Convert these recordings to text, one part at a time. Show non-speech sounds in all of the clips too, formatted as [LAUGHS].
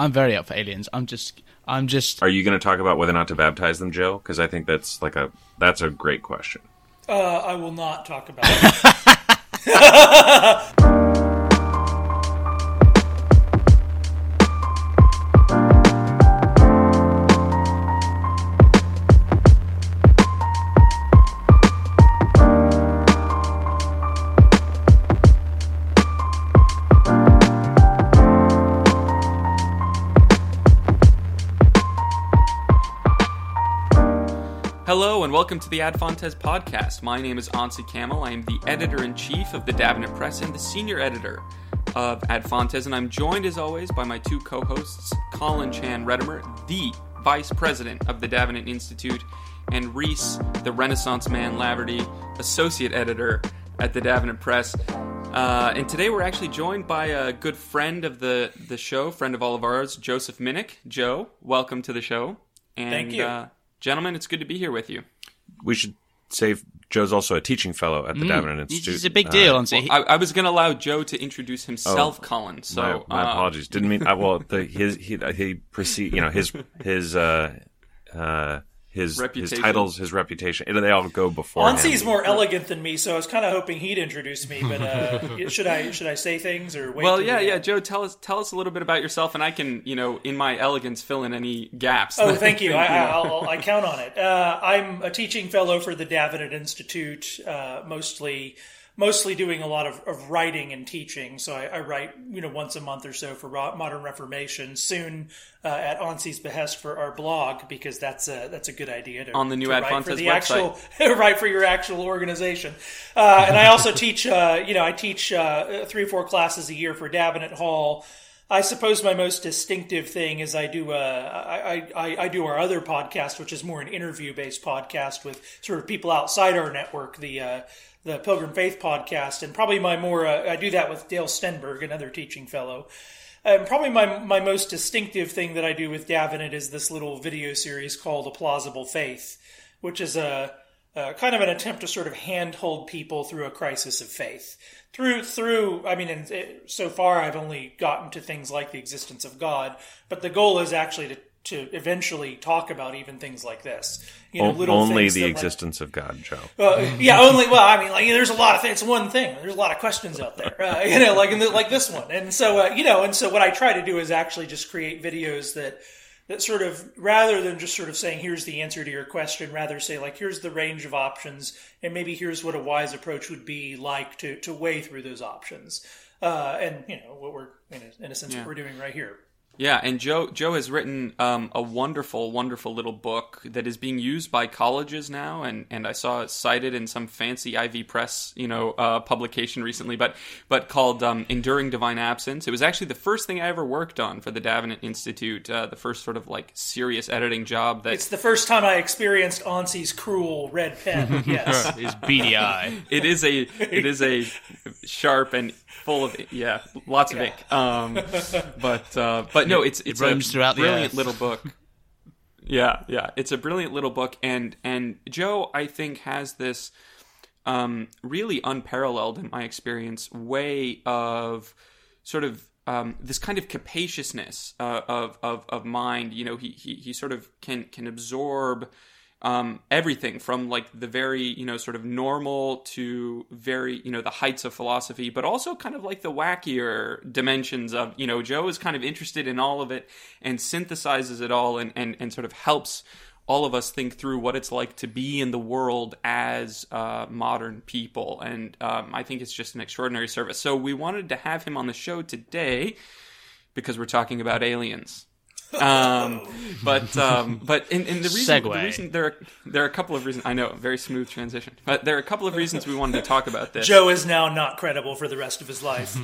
I'm very up for aliens. I'm just, I'm just. Are you going to talk about whether or not to baptize them, Joe? Because I think that's like a that's a great question. Uh, I will not talk about it. [LAUGHS] welcome to the Ad Fontes podcast. My name is Onsi Kamel. I am the editor in chief of the Davenant Press and the senior editor of Ad Fontes, and I'm joined as always by my two co-hosts, Colin Chan Redemer, the vice president of the Davenant Institute, and Rhys, the Renaissance man Laverty, associate editor at the Davenant Press. Uh, and today we're actually joined by a good friend of the, the show, friend of all of ours, Joseph Minich. Joe, welcome to the show. And, Thank you. Uh, gentlemen, it's good to be here with you. We should say Joe's also a teaching fellow at the Davenant Institute. It's a big deal. Uh, on see, I, I was going to allow Joe to introduce himself, Colin. So my, my uh, apologies. Didn't mean. Uh, well, the, his he he proceed. You know his his uh uh his his titles, his reputation. They all go before. Onsi's more elegant than me, so I was kind of hoping he'd introduce me. But uh, [LAUGHS] should I should I say things or wait? Well, yeah, yeah. end? Joe, tell us tell us a little bit about yourself, and I can, you know, in my elegance, fill in any gaps. Oh, thank you. [LAUGHS] I, I, I'll, I count on it. Uh, I'm a teaching fellow for the Davenant Institute, uh, mostly mostly doing a lot of, of writing and teaching. So I, I write, you know, once a month or so for Modern Reformation. Soon uh, at Onsi's behest for our blog because that's a that's a good idea to, On the new to write for the website. actual [LAUGHS] write for your actual organization. Uh, and I also [LAUGHS] teach, uh, you know, I teach uh, three or four classes a year for Davenant Hall. I suppose my most distinctive thing is I do uh, I, I, I do our other podcast, which is more an interview based podcast with sort of people outside our network, the uh, the Pilgrim Faith podcast, and probably my more uh, I do that with Dale Stenberg, another teaching fellow. Um, probably my my most distinctive thing that I do with Davenant is this little video series called A Plausible Faith, which is a, a kind of an attempt to sort of handhold people through a crisis of faith. Through through, I mean, it, so far I've only gotten to things like the existence of God, but the goal is actually to to eventually talk about even things like this. You know, O- little only things the that, like- existence of God, Joe. well, yeah, only. Well, I mean, like, there's a lot of things. It's one thing. There's a lot of questions out there, uh, [LAUGHS] you know, like in the, like this one. And so, uh, you know, and so what I try to do is actually just create videos that that sort of rather than just sort of saying here's the answer to your question, rather say like here's the range of options, and maybe here's what a wise approach would be like to to weigh through those options. Uh, and you know what we're in a, in a sense Yeah. what we're doing right here. Yeah, and Joe Joe has written um, a wonderful, wonderful little book that is being used by colleges now, and, and I saw it cited in some fancy Ivy Press, you know, uh, publication recently, but but called um, "Enduring Divine Absence." It was actually the first thing I ever worked on for the Davenant Institute, uh, the first sort of like serious editing job that It's the first time I experienced Onsi's cruel red pen. [LAUGHS] Yes. his beady eye. it is a it is a sharp and full of yeah lots of ink um but uh but no it's it's roams a throughout brilliant earth. little book yeah yeah it's a brilliant little book and and joe i think has this um really unparalleled in my experience way of sort of um, this kind of capaciousness uh, of, of of mind. You know, he, he he sort of can can absorb um, everything from like the very you know sort of normal to very you know the heights of philosophy, but also kind of like the wackier dimensions of you know Joe is kind of interested in all of it and synthesizes it all and and, and sort of helps all of us think through what it's like to be in the world as uh, modern people. And um, I think it's just an extraordinary service. So we wanted to have him on the show today because we're talking about aliens. Um, but um, but and, and the reason, the reason there are there are a couple of reasons I know very smooth transition, but there are a couple of reasons we wanted to talk about this. Joe is now not credible for the rest of his life.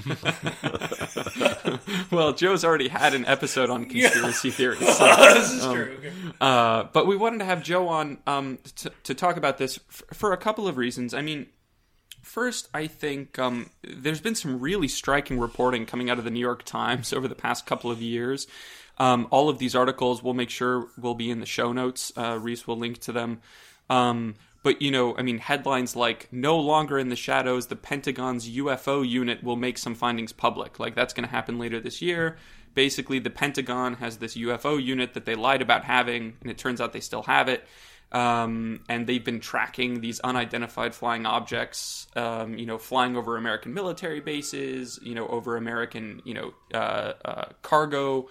[LAUGHS] Well, Joe's already had an episode on conspiracy theories. So. [LAUGHS] this is true. Uh, but we wanted to have Joe on um, to, to talk about this f- for a couple of reasons. I mean, first, I think um, there's been some really striking reporting coming out of the New York Times [LAUGHS] over the past couple of years. Um, all of these articles we'll make sure will be in the show notes. Uh, Rhys will link to them. Um, but you know, I mean, headlines like "No longer in the shadows, the Pentagon's UFO unit will make some findings public." Like that's going to happen later this year. basically the Pentagon has this UFO unit that they lied about having, and it turns out they still have it. Um, and they've been tracking these unidentified flying objects, um, you know, flying over American military bases, you know, over American, you know, uh, uh, cargo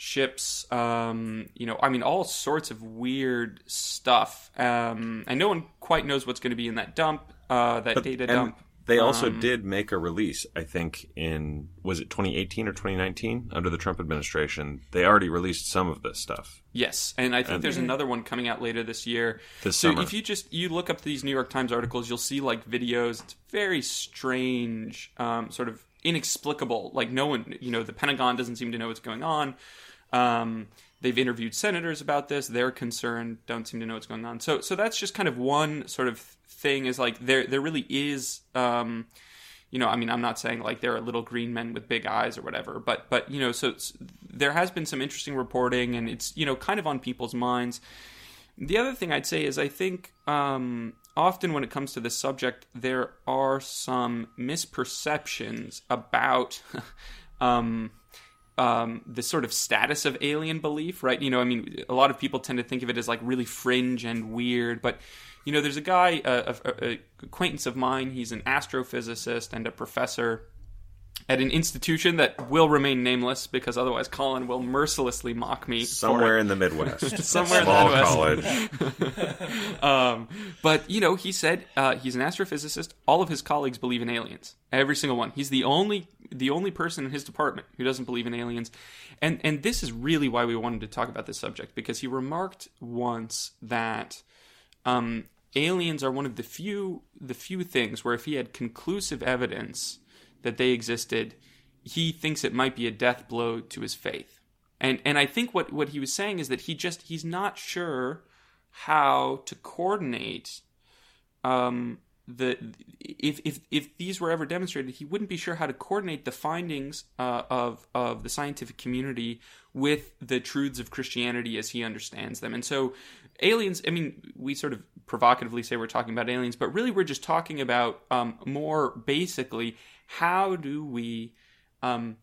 ships, um, you know, I mean, all sorts of weird stuff. Um, and no one quite knows what's going to be in that dump, uh, that data and dump. they also Um, did make a release, I think, in was it 2018 or 2019 under the Trump administration. They already released some of this stuff. Yes, and I think there's another one coming out later this year. This so summer. if you just you look up these New York Times articles, you'll see like videos. It's very strange, um, sort of inexplicable. Like no one, you know, the Pentagon doesn't seem to know what's going on. Um, they've interviewed senators about this; they're concerned, don't seem to know what's going on. So, so that's just kind of one sort of thing. Is like there, there really is. Um, you know, I mean, I'm not saying like there are little green men with big eyes or whatever, but but you know, so there has been some interesting reporting, and it's you know kind of on people's minds. The other thing I'd say is I think um, often when it comes to this subject, there are some misperceptions about [LAUGHS] um, um, the sort of status of alien belief, right? You know, I mean, a lot of people tend to think of it as like really fringe and weird, but you know, there's a guy, a, a, a acquaintance of mine. He's an astrophysicist and a professor at an institution that will remain nameless because otherwise Colin will mercilessly mock me. Somewhere in the Midwest, [LAUGHS] Somewhere in the small Midwest. college. [LAUGHS] Um, but you know, he said uh, he's an astrophysicist. All of his colleagues believe in aliens. Every single one. He's the only the only person in his department who doesn't believe in aliens. And and this is really why we wanted to talk about this subject because he remarked once that um, aliens are one of the few the few things where if he had conclusive evidence that they existed, he thinks it might be a death blow to his faith. And and I think what what he was saying is that he just he's not sure how to coordinate um the if if if these were ever demonstrated he wouldn't be sure how to coordinate the findings uh, of of the scientific community with the truths of Christianity as he understands them and so aliens i mean we sort of provocatively say we're talking about aliens but really we're just talking about um, more basically how do we um,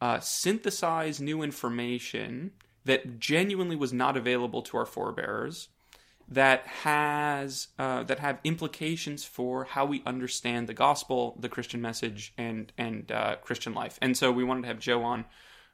uh, synthesize new information that genuinely was not available to our forebears that has uh, that have implications for how we understand the gospel, the Christian message, and and uh, Christian life. And so we wanted to have Joe on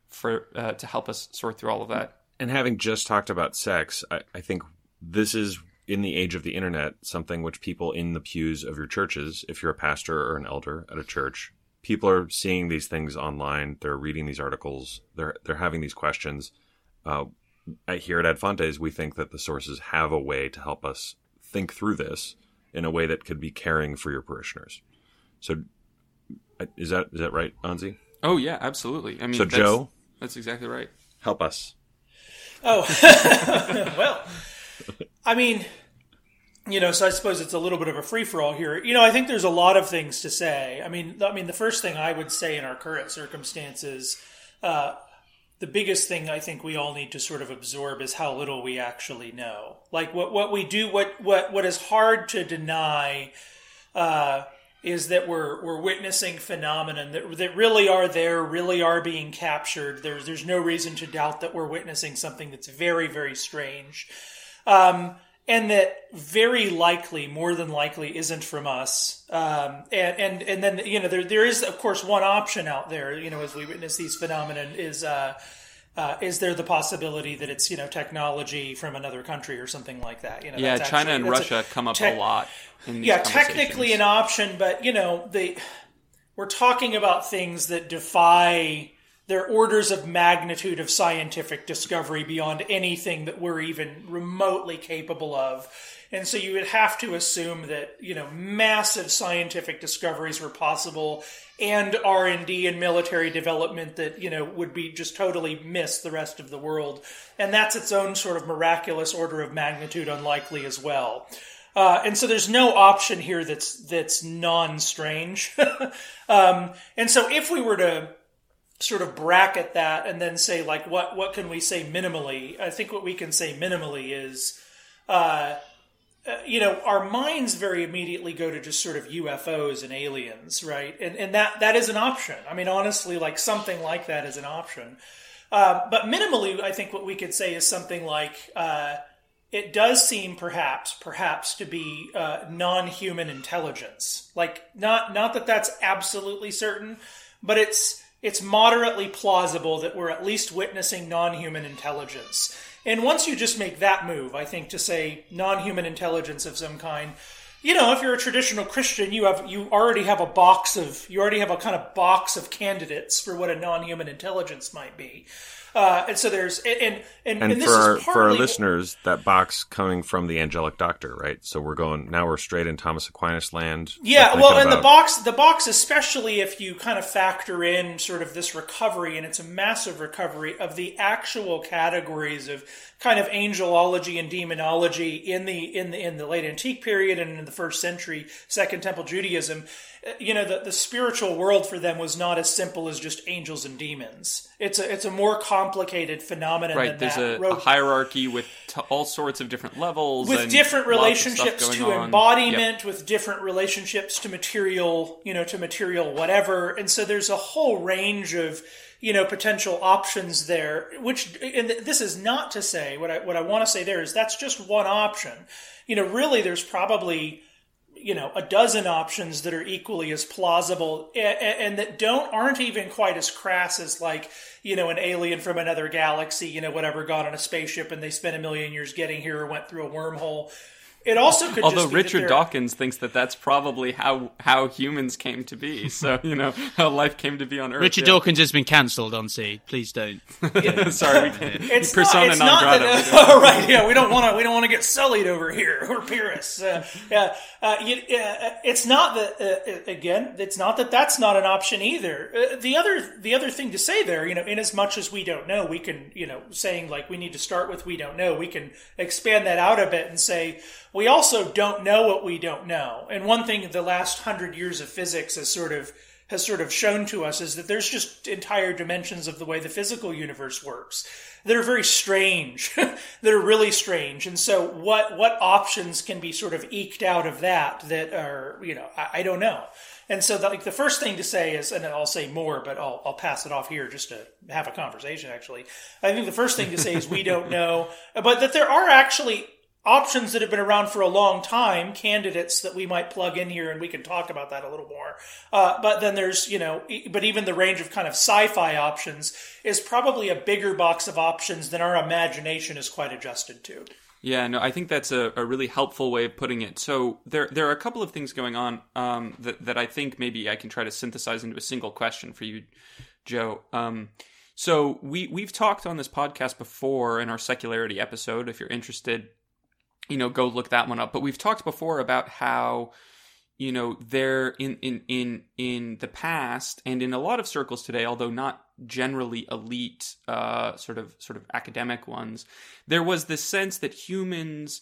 for uh, to help us sort through all of that. And having just talked about sex, I, I think this is in the age of the internet something which people in the pews of your churches, if you're a pastor or an elder at a church, people are seeing these things online. They're reading these articles. They're they're having these questions. Uh, here at Ad Fontes, we think that the sources have a way to help us think through this in a way that could be caring for your parishioners. So, uh, is that is that right, Onsi? Oh yeah, absolutely. I mean, So, that's, Joe? that's exactly right. Help us. Oh, [LAUGHS] well, I mean, you know, so I suppose it's a little bit of a free for all here. You know, I think there's a lot of things to say. I mean, I mean, the first thing I would say in our current circumstances, uh, the biggest thing I think we all need to sort of absorb is how little we actually know. Like what what we do, what what what is hard to deny. Uh, is that we're we're witnessing phenomenon that that really are there, really are being captured. There's there's no reason to doubt that we're witnessing something that's very very strange, um, and that very likely, more than likely, isn't from us. Um, and and and then you know there there is of course one option out there. You know as we witness these phenomenon is. Uh, uh, is there the possibility that it's you know technology from another country or something like that? You know, Yeah, China actually- and that's a- Russia come up tech- a lot. Yeah, technically an option, but you know, they we're talking about things that defy their orders of magnitude of scientific discovery beyond anything that we're even remotely capable of. And so you would have to assume that, you know, massive scientific discoveries were possible and R&D and military development that, you know, would be just totally miss the rest of the world. And that's its own sort of miraculous order of magnitude unlikely as well. Uh, and so there's no option here that's that's non-strange. [LAUGHS] um, and so if we were to sort of bracket that and then say like what what can we say minimally? I think what we can say minimally is, uh, uh, you know, our minds very immediately go to just sort of UFOs and aliens, right? And and that that is an option. I mean, honestly, like something like that is an option. Um, but minimally, I think what we could say is something like uh, it does seem perhaps perhaps to be uh, non-human intelligence. Like not not that that's absolutely certain, but it's it's moderately plausible that we're at least witnessing non-human intelligence. And once you just make that move, I think to say non-human intelligence of some kind, you know, if you're a traditional Christian, you have you already have a box of you already have a kind of box of candidates for what a non-human intelligence might be. Uh, and so there's and and, and, And, for our, for our listeners, that box coming from the angelic doctor, right? So we're going now. We're straight in Thomas Aquinas land. Yeah, well, and the box, the box, especially if you kind of factor in sort of this recovery, and it's a massive recovery of the actual categories of kind of angelology and demonology in the in the in the late antique period and in the first century Second Temple Judaism. Uh, You know, the, the spiritual world for them was not as simple as just angels and demons. It's a it's a more complicated phenomenon. Right. than There's that. a, a hierarchy with t- all sorts of different levels with different lots of stuff relationships to on. embodiment with different relationships to material you know to material whatever and so there's a whole range of you know potential options there which and this is not to say what i what i want to say there is that's just one option you know really there's probably you know a dozen options that are equally as plausible a- a- and that don't aren't even quite as crass as like you know an alien from another galaxy you know whatever got on a spaceship and they spent a million years getting here or went through a wormhole it also could Although just be Richard Dawkins thinks that that's probably how how humans came to be. [LAUGHS] So you know how life came to be on Earth. Richard yeah. Dawkins has been cancelled Onsi. Please don't. [LAUGHS] Sorry, we can't. it's persona not, it's non not grata. that, oh, [LAUGHS] right yeah we don't want to we don't want to get sullied over here or Pyrrhus uh, yeah uh, you, uh, it's not that uh, again it's not that that's not an option either uh, the other the other thing to say there you know in as much as we don't know we can you know saying like we need to start with we don't know we can expand that out a bit and say we also don't know what we don't know and one thing the last hundred years of physics has sort of has sort of shown to us is that there's just entire dimensions of the way the physical universe works that are very strange, [LAUGHS] that are really strange. And so, what what options can be sort of eked out of that that are you know I, I don't know. And so, the, like the first thing to say is, and I'll say more, but I'll I'll pass it off here just to have a conversation. Actually, I think the first thing to say is we don't know, [LAUGHS] but that there are actually options that have been around for a long time, candidates that we might plug in here, and we can talk about that a little more. Uh, but then there's, you know, but even the range of kind of sci-fi options is probably a bigger box of options than our imagination is quite adjusted to. Yeah, no, I think that's a, a really helpful way of putting it. So there there are a couple of things going on um, that that I think maybe I can try to synthesize into a single question for you, Joe. Um, so we we've talked on this podcast before in our secularity episode. If you're interested, you know, go look that one up. But we've talked before about how you know there in in in in the past and in a lot of circles today although not generally elite uh sort of sort of academic ones there was this sense that humans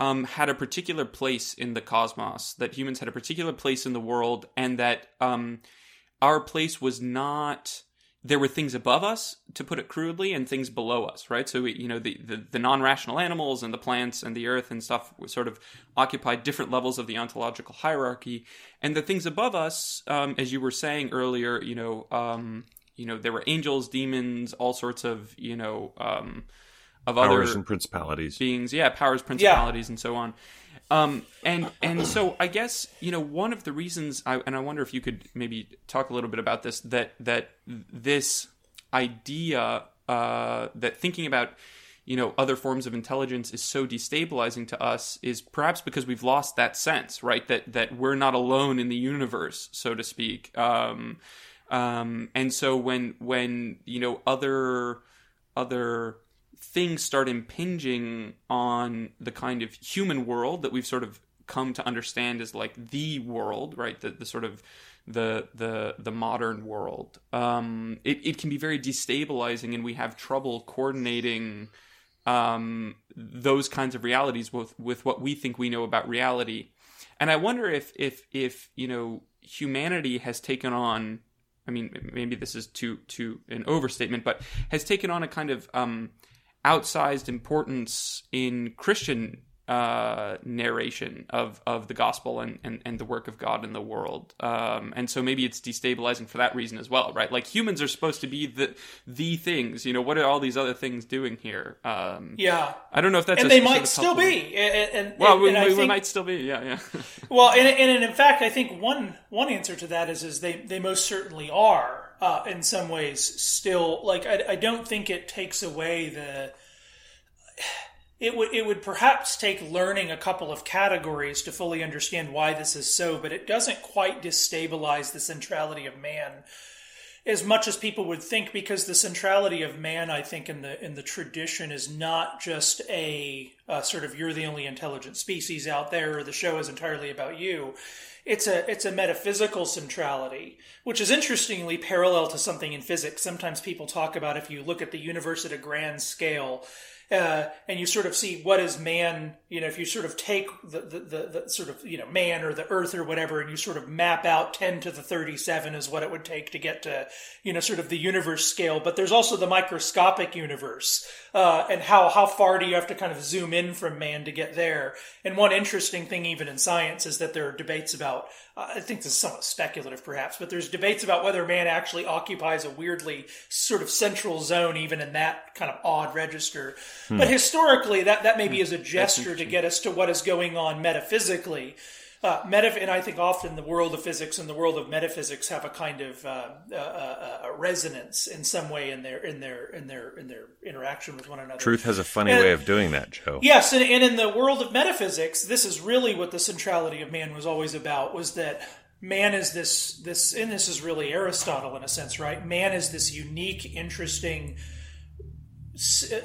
um had a particular place in the cosmos that humans had a particular place in the world and that um our place was not there were things above us to put it crudely and things below us right? So we, you know the, the the non-rational animals and the plants and the earth and stuff sort of occupied different levels of the ontological hierarchy. And the things above us um, as you were saying earlier you know um, you know there were angels demons all sorts of you know um, of powers other and principalities. beings. Yeah powers principalities and so on um, and and so I guess you know one of the reasons I and I wonder if you could maybe talk a little bit about this that that this idea uh, that thinking about you know other forms of intelligence is so destabilizing to us is perhaps because we've lost that sense right? That that we're not alone in the universe so to speak. Um, um, and so when when you know other other things start impinging on the kind of human world that we've sort of come to understand as like the world, right? The, the sort of the the the modern world. Um, it, it can be very destabilizing, and we have trouble coordinating um, those kinds of realities with with what we think we know about reality. And I wonder if if if you know humanity has taken on. I mean, maybe this is too too an overstatement, but has taken on a kind of um, outsized importance in Christian uh, narration of of the gospel and, and and the work of God in the world. Um, and so maybe it's destabilizing for that reason as well, right? Like humans are supposed to be the the things. You know, what are all these other things doing here? Um, Yeah. I don't know if that's And they might still be. And, and, Well, and, we, and we, we think- might still be. Yeah, yeah. Well, and, and, and in fact, I think one one answer to that is is they they most certainly are uh, in some ways still like I, I don't think it takes away the. It would it would perhaps take learning a couple of categories to fully understand why this is so, but it doesn't quite destabilize the centrality of man as much as people would think because the centrality of man i think in the in the tradition is not just a, sort of you're the only intelligent species out there or the show is entirely about you it's a it's a metaphysical centrality which is interestingly parallel to something in physics. Sometimes people talk about if you look at the universe at a grand scale uh, and you sort of see what is man, you know, if you sort of take the, the, the, sort of, you know, man or the earth or whatever, and you sort of map out 10 to the 37 is what it would take to get to, you know, sort of the universe scale. But there's also the microscopic universe, uh, and how, how far do you have to kind of zoom in from man to get there? And one interesting thing, even in science, is that there are debates about, uh, I think this is somewhat speculative perhaps, but there's debates about whether man actually occupies a weirdly sort of central zone, even in that kind of odd register. But historically, that, that maybe is a gesture to get us to what is going on metaphysically. Uh, metaph- and I think often the world of physics and the world of metaphysics have a kind of uh, uh, uh, resonance in some way in their in their in their in their interaction with one another. Truth has a funny And- way of doing that, Joe. Yes, and, and in the world of metaphysics, this is really what the centrality of man was always about. Was that man is this this, and this is really Aristotle in a sense, right? Man is this unique, interesting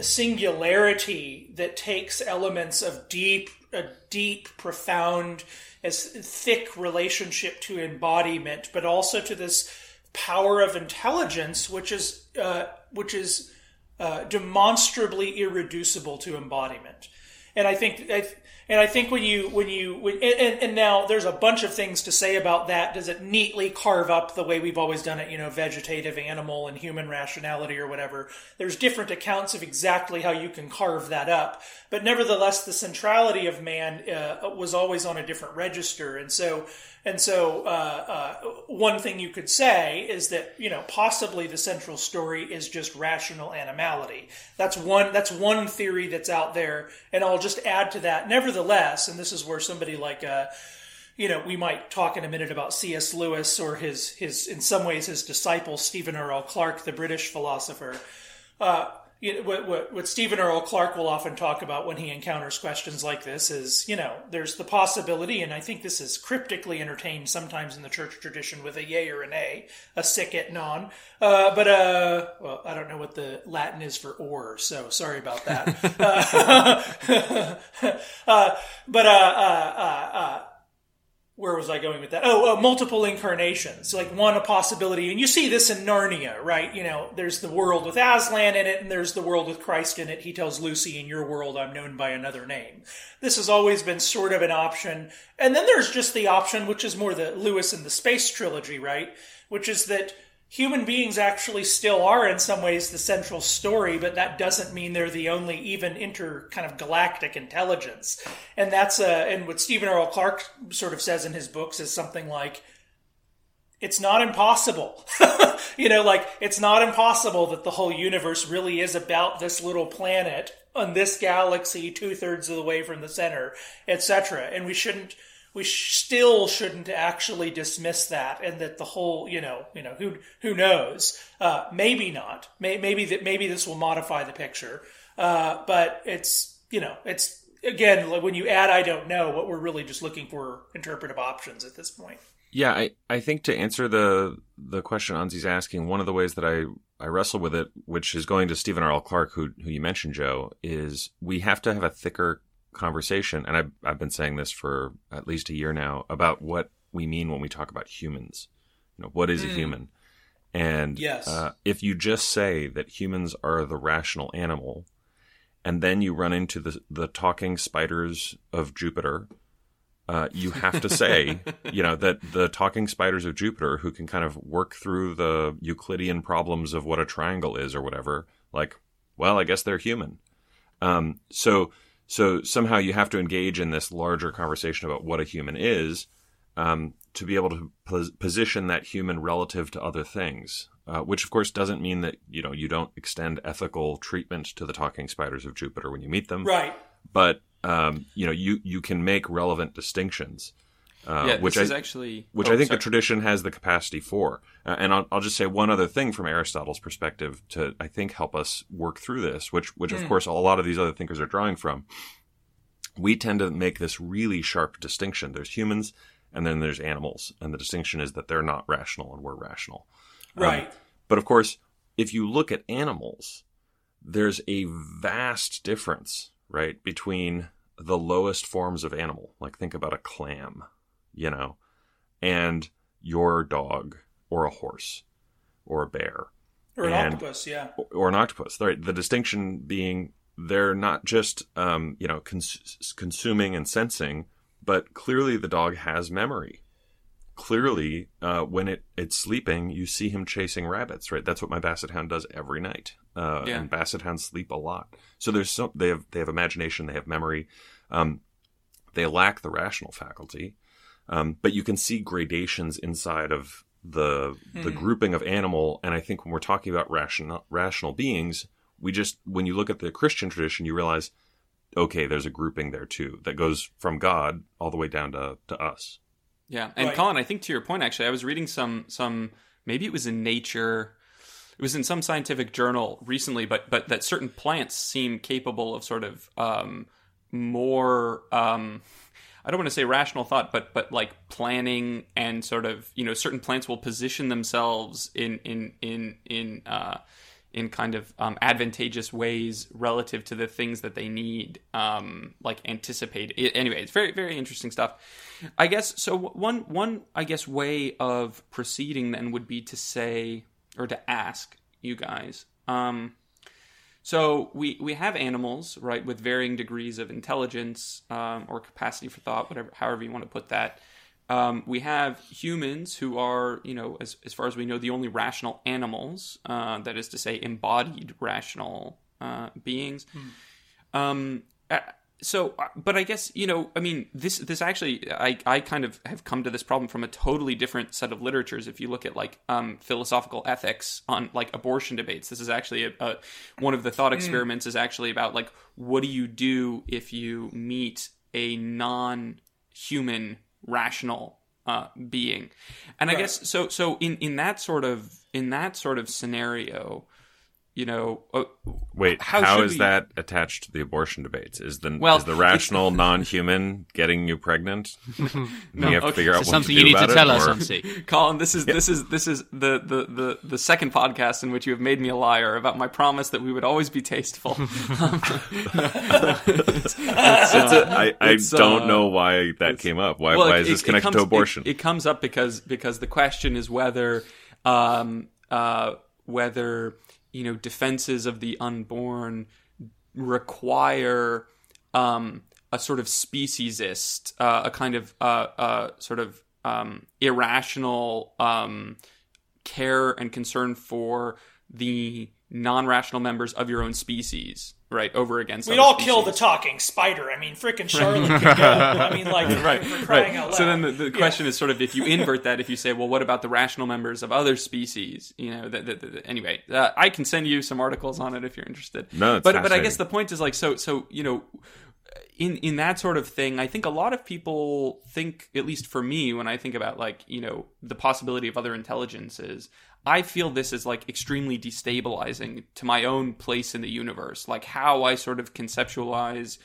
singularity that takes elements of deep, a deep, profound, as thick relationship to embodiment, but also to this power of intelligence, which is uh, which is uh, demonstrably irreducible to embodiment. And I think, and I think when you when you when, and, and now there's a bunch of things to say about that. Does it neatly carve up the way we've always done it? You know, vegetative, animal, and human rationality, or whatever. There's different accounts of exactly how you can carve that up. But nevertheless, the centrality of man uh, was always on a different register, and so and so, uh, uh, one thing you could say is that you know possibly the central story is just rational animality. That's one. That's one theory that's out there, and I'll just add to that. Nevertheless, and this is where somebody like uh, you know we might talk in a minute about C.S. Lewis or his his in some ways his disciple Stephen R. L. Clark, the British philosopher. Uh, you know, what, what, what Stephen R. L. Clark will often talk about when he encounters questions like this is, you know, there's the possibility, and I think this is cryptically entertained sometimes in the church tradition with a yay or an a nay, a sic et non. Uh, but, uh, well, I don't know what the Latin is for or, so sorry about that. [LAUGHS] uh, [LAUGHS] uh, but, uh, uh, uh, uh, where was I going with that? Oh, uh, multiple incarnations, like one a possibility, and you see this in Narnia, right? You know, there's the world with Aslan in it, and there's the world with Christ in it. He tells Lucy, "In your world, I'm known by another name." This has always been sort of an option, and then there's just the option, which is more the Lewis and the Space trilogy, right? Which is that human beings actually still are in some ways the central story, but that doesn't mean they're the only even inter kind of galactic intelligence. And that's uh, and what Stephen R. L. Clark sort of says in his books is something like, it's not impossible. [LAUGHS] you know, like it's not impossible that the whole universe really is about this little planet on this galaxy, two thirds of the way from the center, etc. And we shouldn't we sh- still shouldn't actually dismiss that and that the whole you know you know who who knows uh, maybe not May- maybe that maybe this will modify the picture uh, but it's you know it's again like when you add i don't know what we're really just looking for interpretive options at this point Yeah, I, I think to answer the the question Onsi's asking, one of the ways that I, I wrestle with it, which is going to Stephen R. L. Clark, who who you mentioned, Joe, is we have to have a thicker conversation, and I've I've been saying this for at least a year now about what we mean when we talk about humans. You know, what is a human? And Yes. uh, if you just say that humans are the rational animal, and then you run into the the talking spiders of Jupiter, uh, you have to say, [LAUGHS] you know, that the talking spiders of Jupiter, who can kind of work through the Euclidean problems of what a triangle is or whatever, like, well, I guess they're human. Um, so, So somehow you have to engage in this larger conversation about what a human is um, to be able to pos- position that human relative to other things. Uh, which of course doesn't mean that you know you don't extend ethical treatment to the talking spiders of Jupiter when you meet them. Right. But um, you know you you can make relevant distinctions. Uh, yeah, which is I, actually which oh, I think sorry. the tradition has the capacity for. Uh, and I'll, I'll just say one other thing from Aristotle's perspective to, I think, help us work through this, which, which of course, a lot of these other thinkers are drawing from. We tend to make this really sharp distinction. There's humans and then there's animals. And the distinction is that they're not rational and we're rational. Um, Right. but of course, if you look at animals, there's a vast difference, right, between the lowest forms of animal, like think about a clam, you know, and your dog or a horse or a bear or an and- octopus, yeah. or an octopus. Right. The distinction being they're not just, um, you know, cons- consuming and sensing, but clearly the dog has memory. Clearly, uh, when it, it's sleeping, you see him chasing rabbits, right? That's what my basset hound does every night. Uh, Yeah. And basset hounds sleep a lot. So there's some, they have, they have imagination, they have memory. Um, they lack the rational faculty. Um, but you can see gradations inside of the the grouping of animal. And I think when we're talking about rational rational beings, we just when you look at the Christian tradition, you realize, okay, there's a grouping there too that goes from God all the way down to to us. Yeah, and Right. Colin, I think to your point, actually, I was reading some some maybe it was in Nature, it was in some scientific journal recently, but but that certain plants seem capable of sort of um, more. Um, I don't want to say rational thought, but but like planning and sort of you know certain plants will position themselves in in in in uh, in kind of um, advantageous ways relative to the things that they need, um, like anticipate. Anyway, it's very very interesting stuff. I guess so. One one I guess way of proceeding then would be to say or to ask you guys. Um, so we we have animals, right, with varying degrees of intelligence um, or capacity for thought, whatever, however you want to put that. Um, we have humans who are, you know, as as far as we know, the only rational animals. Uh, that is to say, embodied rational uh, beings. Um, uh, so, uh, but I guess you know, I mean, this this actually, I I kind of have come to this problem from a totally different set of literatures. If you look at like um, philosophical ethics on like abortion debates, this is actually a, a one of the thought experiments is actually about like what do you do if you meet a non-human rational uh, being, and I Right. guess so. So in in that sort of in that sort of scenario, you know, uh, Wait, How how should is we- that attached to the abortion debates? Is the Well, is the rational [LAUGHS] non-human getting you pregnant? [LAUGHS] no, you have to okay. figure out So what something to you do need to tell it, us, or- MC. [LAUGHS] Colin, this is this is this is the, the, the, the second podcast in which you have made me a liar about my promise that we would always be tasteful. It's a- I, I It's, don't uh, know why that came up. Why, Well, why it- is this it- it connected comes- to abortion? It, it comes up because because the question is whether um, uh, whether you know defenses of the unborn require um, a sort of speciesist, uh, a kind of uh, uh, sort of um, irrational um, care and concern for the non-rational members of your own species, right, over against. We'd other all kill the talking spider. I mean, frickin' [LAUGHS] Charlotte can [LAUGHS] go. I mean, like, right, crying right. out loud. So then the, the question is sort of if you invert that, if you say, well, what about the rational members of other species? You know, the, the, the, anyway, uh, I can send you some articles on it if you're interested. No, it's but but I guess the point is like so so you know. In, in that sort of thing, I think a lot of people think, at least for me, when I think about like you know the possibility of other intelligences, I feel this is like extremely destabilizing to my own place in the universe, like how I sort of conceptualize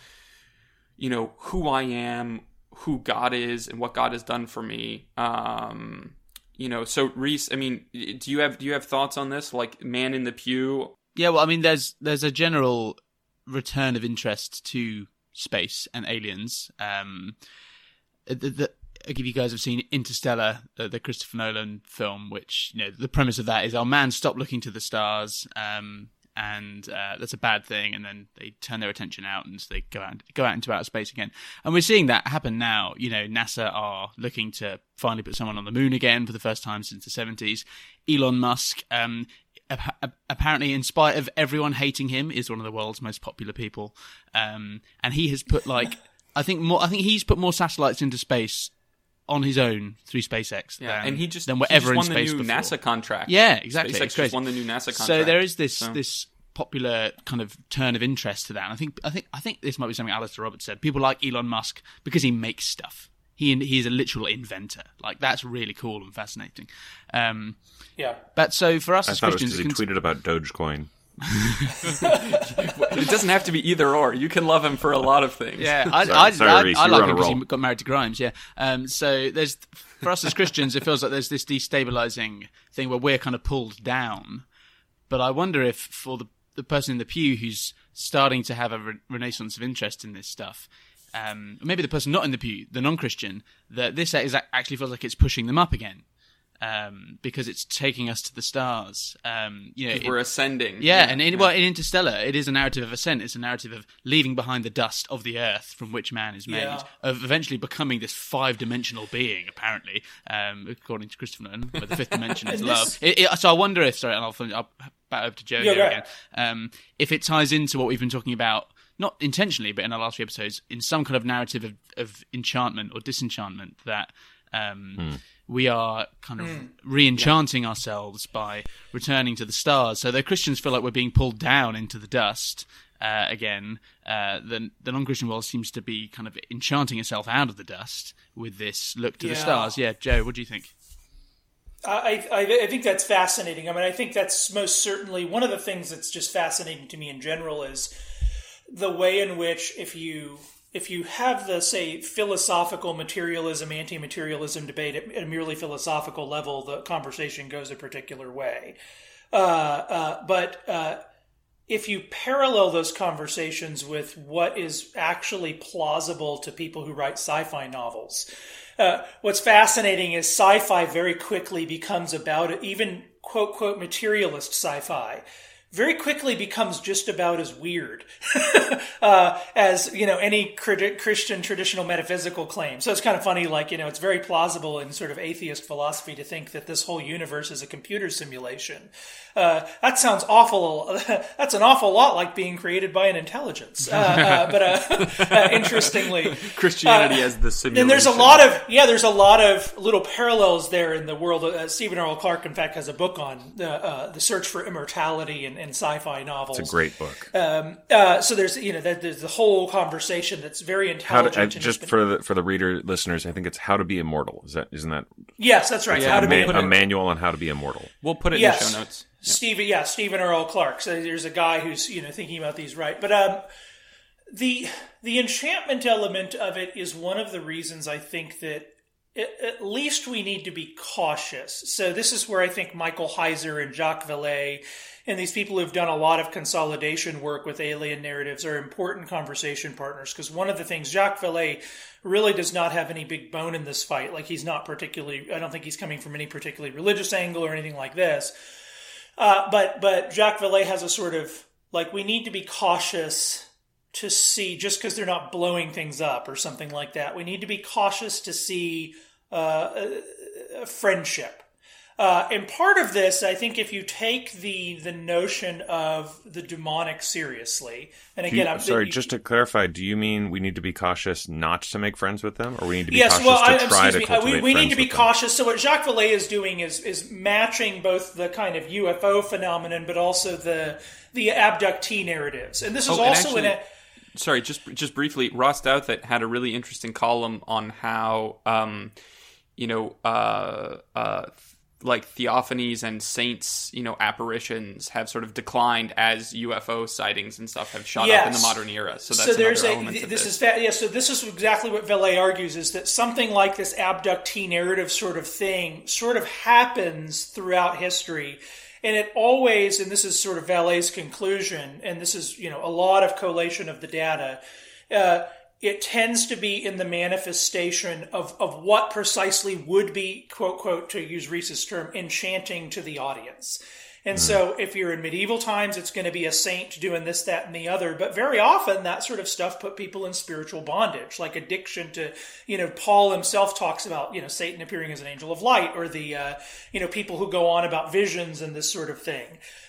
you know who I am, who God is, and what God has done for me. Um, you know, so Rhys, I mean, do you have do you have thoughts on this? Like man in the pew. Yeah, well, I mean, there's there's a general return of interest to space and aliens. Um, the, the, if you guys have seen Interstellar, the, the Christopher Nolan film, which you know the premise of that is our man stopped looking to the stars, um, and uh, that's a bad thing, and then they turn their attention out and so they go out go out into outer space again, and we're seeing that happen now. You know, NASA are looking to finally put someone on the moon again for the first time since the seventies. Elon Musk. Um, apparently, in spite of everyone hating him, is one of the world's most popular people. Um, and he has put like [LAUGHS] I think more. I think he's put more satellites into space on his own through SpaceX. Yeah, than, and he just than he whatever just won in space the new before. NASA contract. Yeah, exactly. SpaceX just won the new NASA contract. So there is this so- this popular kind of turn of interest to that. And I think I think I think this might be something Alastair Roberts said. People like Elon Musk because he makes stuff. He he's a literal inventor. Like that's really cool and fascinating. Um, Yeah. but so for us I as thought it was because he it can- tweeted about Dogecoin. [LAUGHS] it doesn't have to be either or. You can love him for a lot of things. Yeah, I, Sorry- I, sorry, I, Rhys, I you like him because he got married to Grimes. Yeah, um, so there's for us as Christians, it feels like there's this destabilizing thing where we're kind of pulled down. But I wonder if for the the person in the pew who's starting to have a re- renaissance of interest in this stuff, um, maybe the person not in the pew, the non-Christian, that this is actually feels like it's pushing them up again. Um, because it's taking us to the stars. Um, you know, it- We're ascending. yeah, and in, well, in Interstellar, it is a narrative of ascent. It's a narrative of leaving behind the dust of the earth from which man is made, Yeah. of eventually becoming this five-dimensional being. Apparently, um, according to Christopher Nolan, where the fifth dimension is And [LAUGHS] love. this- It, it, so I wonder if, sorry, and I'll, I'll back over to Joe Yeah, here right. again. Um, if it ties into what we've been talking about, not intentionally, but in our last few episodes, in some kind of narrative of, of enchantment or disenchantment that. Um, We are kind of re-enchanting ourselves by returning to the stars. So, the Christians feel like we're being pulled down into the dust uh, again, uh, the, the non-Christian world seems to be kind of enchanting itself out of the dust with this look to the stars. Yeah, Joe, what do you think? I, I, I think that's fascinating. I mean, I think that's most certainly one of the things that's just fascinating to me in general is the way in which if you if you have the say philosophical materialism anti-materialism debate at, a merely philosophical level, the conversation goes a particular way. Uh, uh, but uh, if you parallel those conversations with what is actually plausible to people who write sci-fi novels, uh, what's fascinating is sci-fi very quickly becomes about even quote quote materialist sci-fi very quickly becomes just about as weird [LAUGHS] uh, as you know any Christian traditional metaphysical claim. So it's kind of funny, like you know, it's very plausible in sort of atheist philosophy to think that this whole universe is a computer simulation. Uh, that sounds awful. [LAUGHS] That's an awful lot like being created by an intelligence. Uh, uh, but uh, [LAUGHS] uh, interestingly, Christianity as the simulation. and there's a lot of yeah, there's a lot of little parallels there in the world. Uh, Stephen R. L. Clark, in fact, has a book on the uh, the search for immortality in, in sci-fi novels. It's a great book. Uh, so there's you know there's the whole conversation that's very How to, intelligent. I, just been- for the for the reader listeners, I think it's how to be immortal. Is that isn't that yes, that's right. Yeah, How to a, be ma- a manual on how to be immortal? We'll put it Yes. in the show notes. Stephen, yeah, Stephen R. L. Clark. So there's a guy who's you know thinking about these right, but um, the the enchantment element of it is one of the reasons I think that at, at least we need to be cautious. So this is where I think Michael Heiser and Jacques Vallée and these people who've done a lot of consolidation work with alien narratives are important conversation partners because one of the things Jacques Vallée really does not have any big bone in this fight. Like he's not particularly, I don't think he's coming from any particularly religious angle or anything like this. Uh, but but Jacques Vallée has a sort of like we need to be cautious to see just because they're not blowing things up or something like that. We need to be cautious to see uh, a, a friendship. Uh, and part of this, I think, if you take the the notion of the demonic seriously, and Do you- again, I'm sorry, you- just to clarify, do you mean we need to be cautious not to make friends with them, or we need to be yes, cautious well, to I, try excuse to me. cultivate We, we need to be with them? cautious. So what Jacques Vallée is doing is is matching both the kind of UFO phenomenon, but also the the abductee narratives. And this is Oh, and also in actually- a sorry, just just briefly, Ross Douthat had a really interesting column on how, um, you know, uh, uh, like theophanies and saints, you know, apparitions have sort of declined as UFO sightings and stuff have shot up in the modern era. So that's so there's a element th- of this, this. is fa- yeah so this is exactly what Vallée argues is that something like this abductee narrative sort of thing sort of happens throughout history and it always and this is sort of Vallée's conclusion and this is you know a lot of collation of the data uh, it tends to be in the manifestation of, of what precisely would be quote quote to use Rhys's term enchanting to the audience And so, if you're in medieval times, it's going to be a saint doing this, that, and the other. But very often, that sort of stuff put people in spiritual bondage, like addiction to, you know, Paul himself talks about, you know, Satan appearing as an angel of light, or the, uh, you know, people who go on about visions and this sort of thing.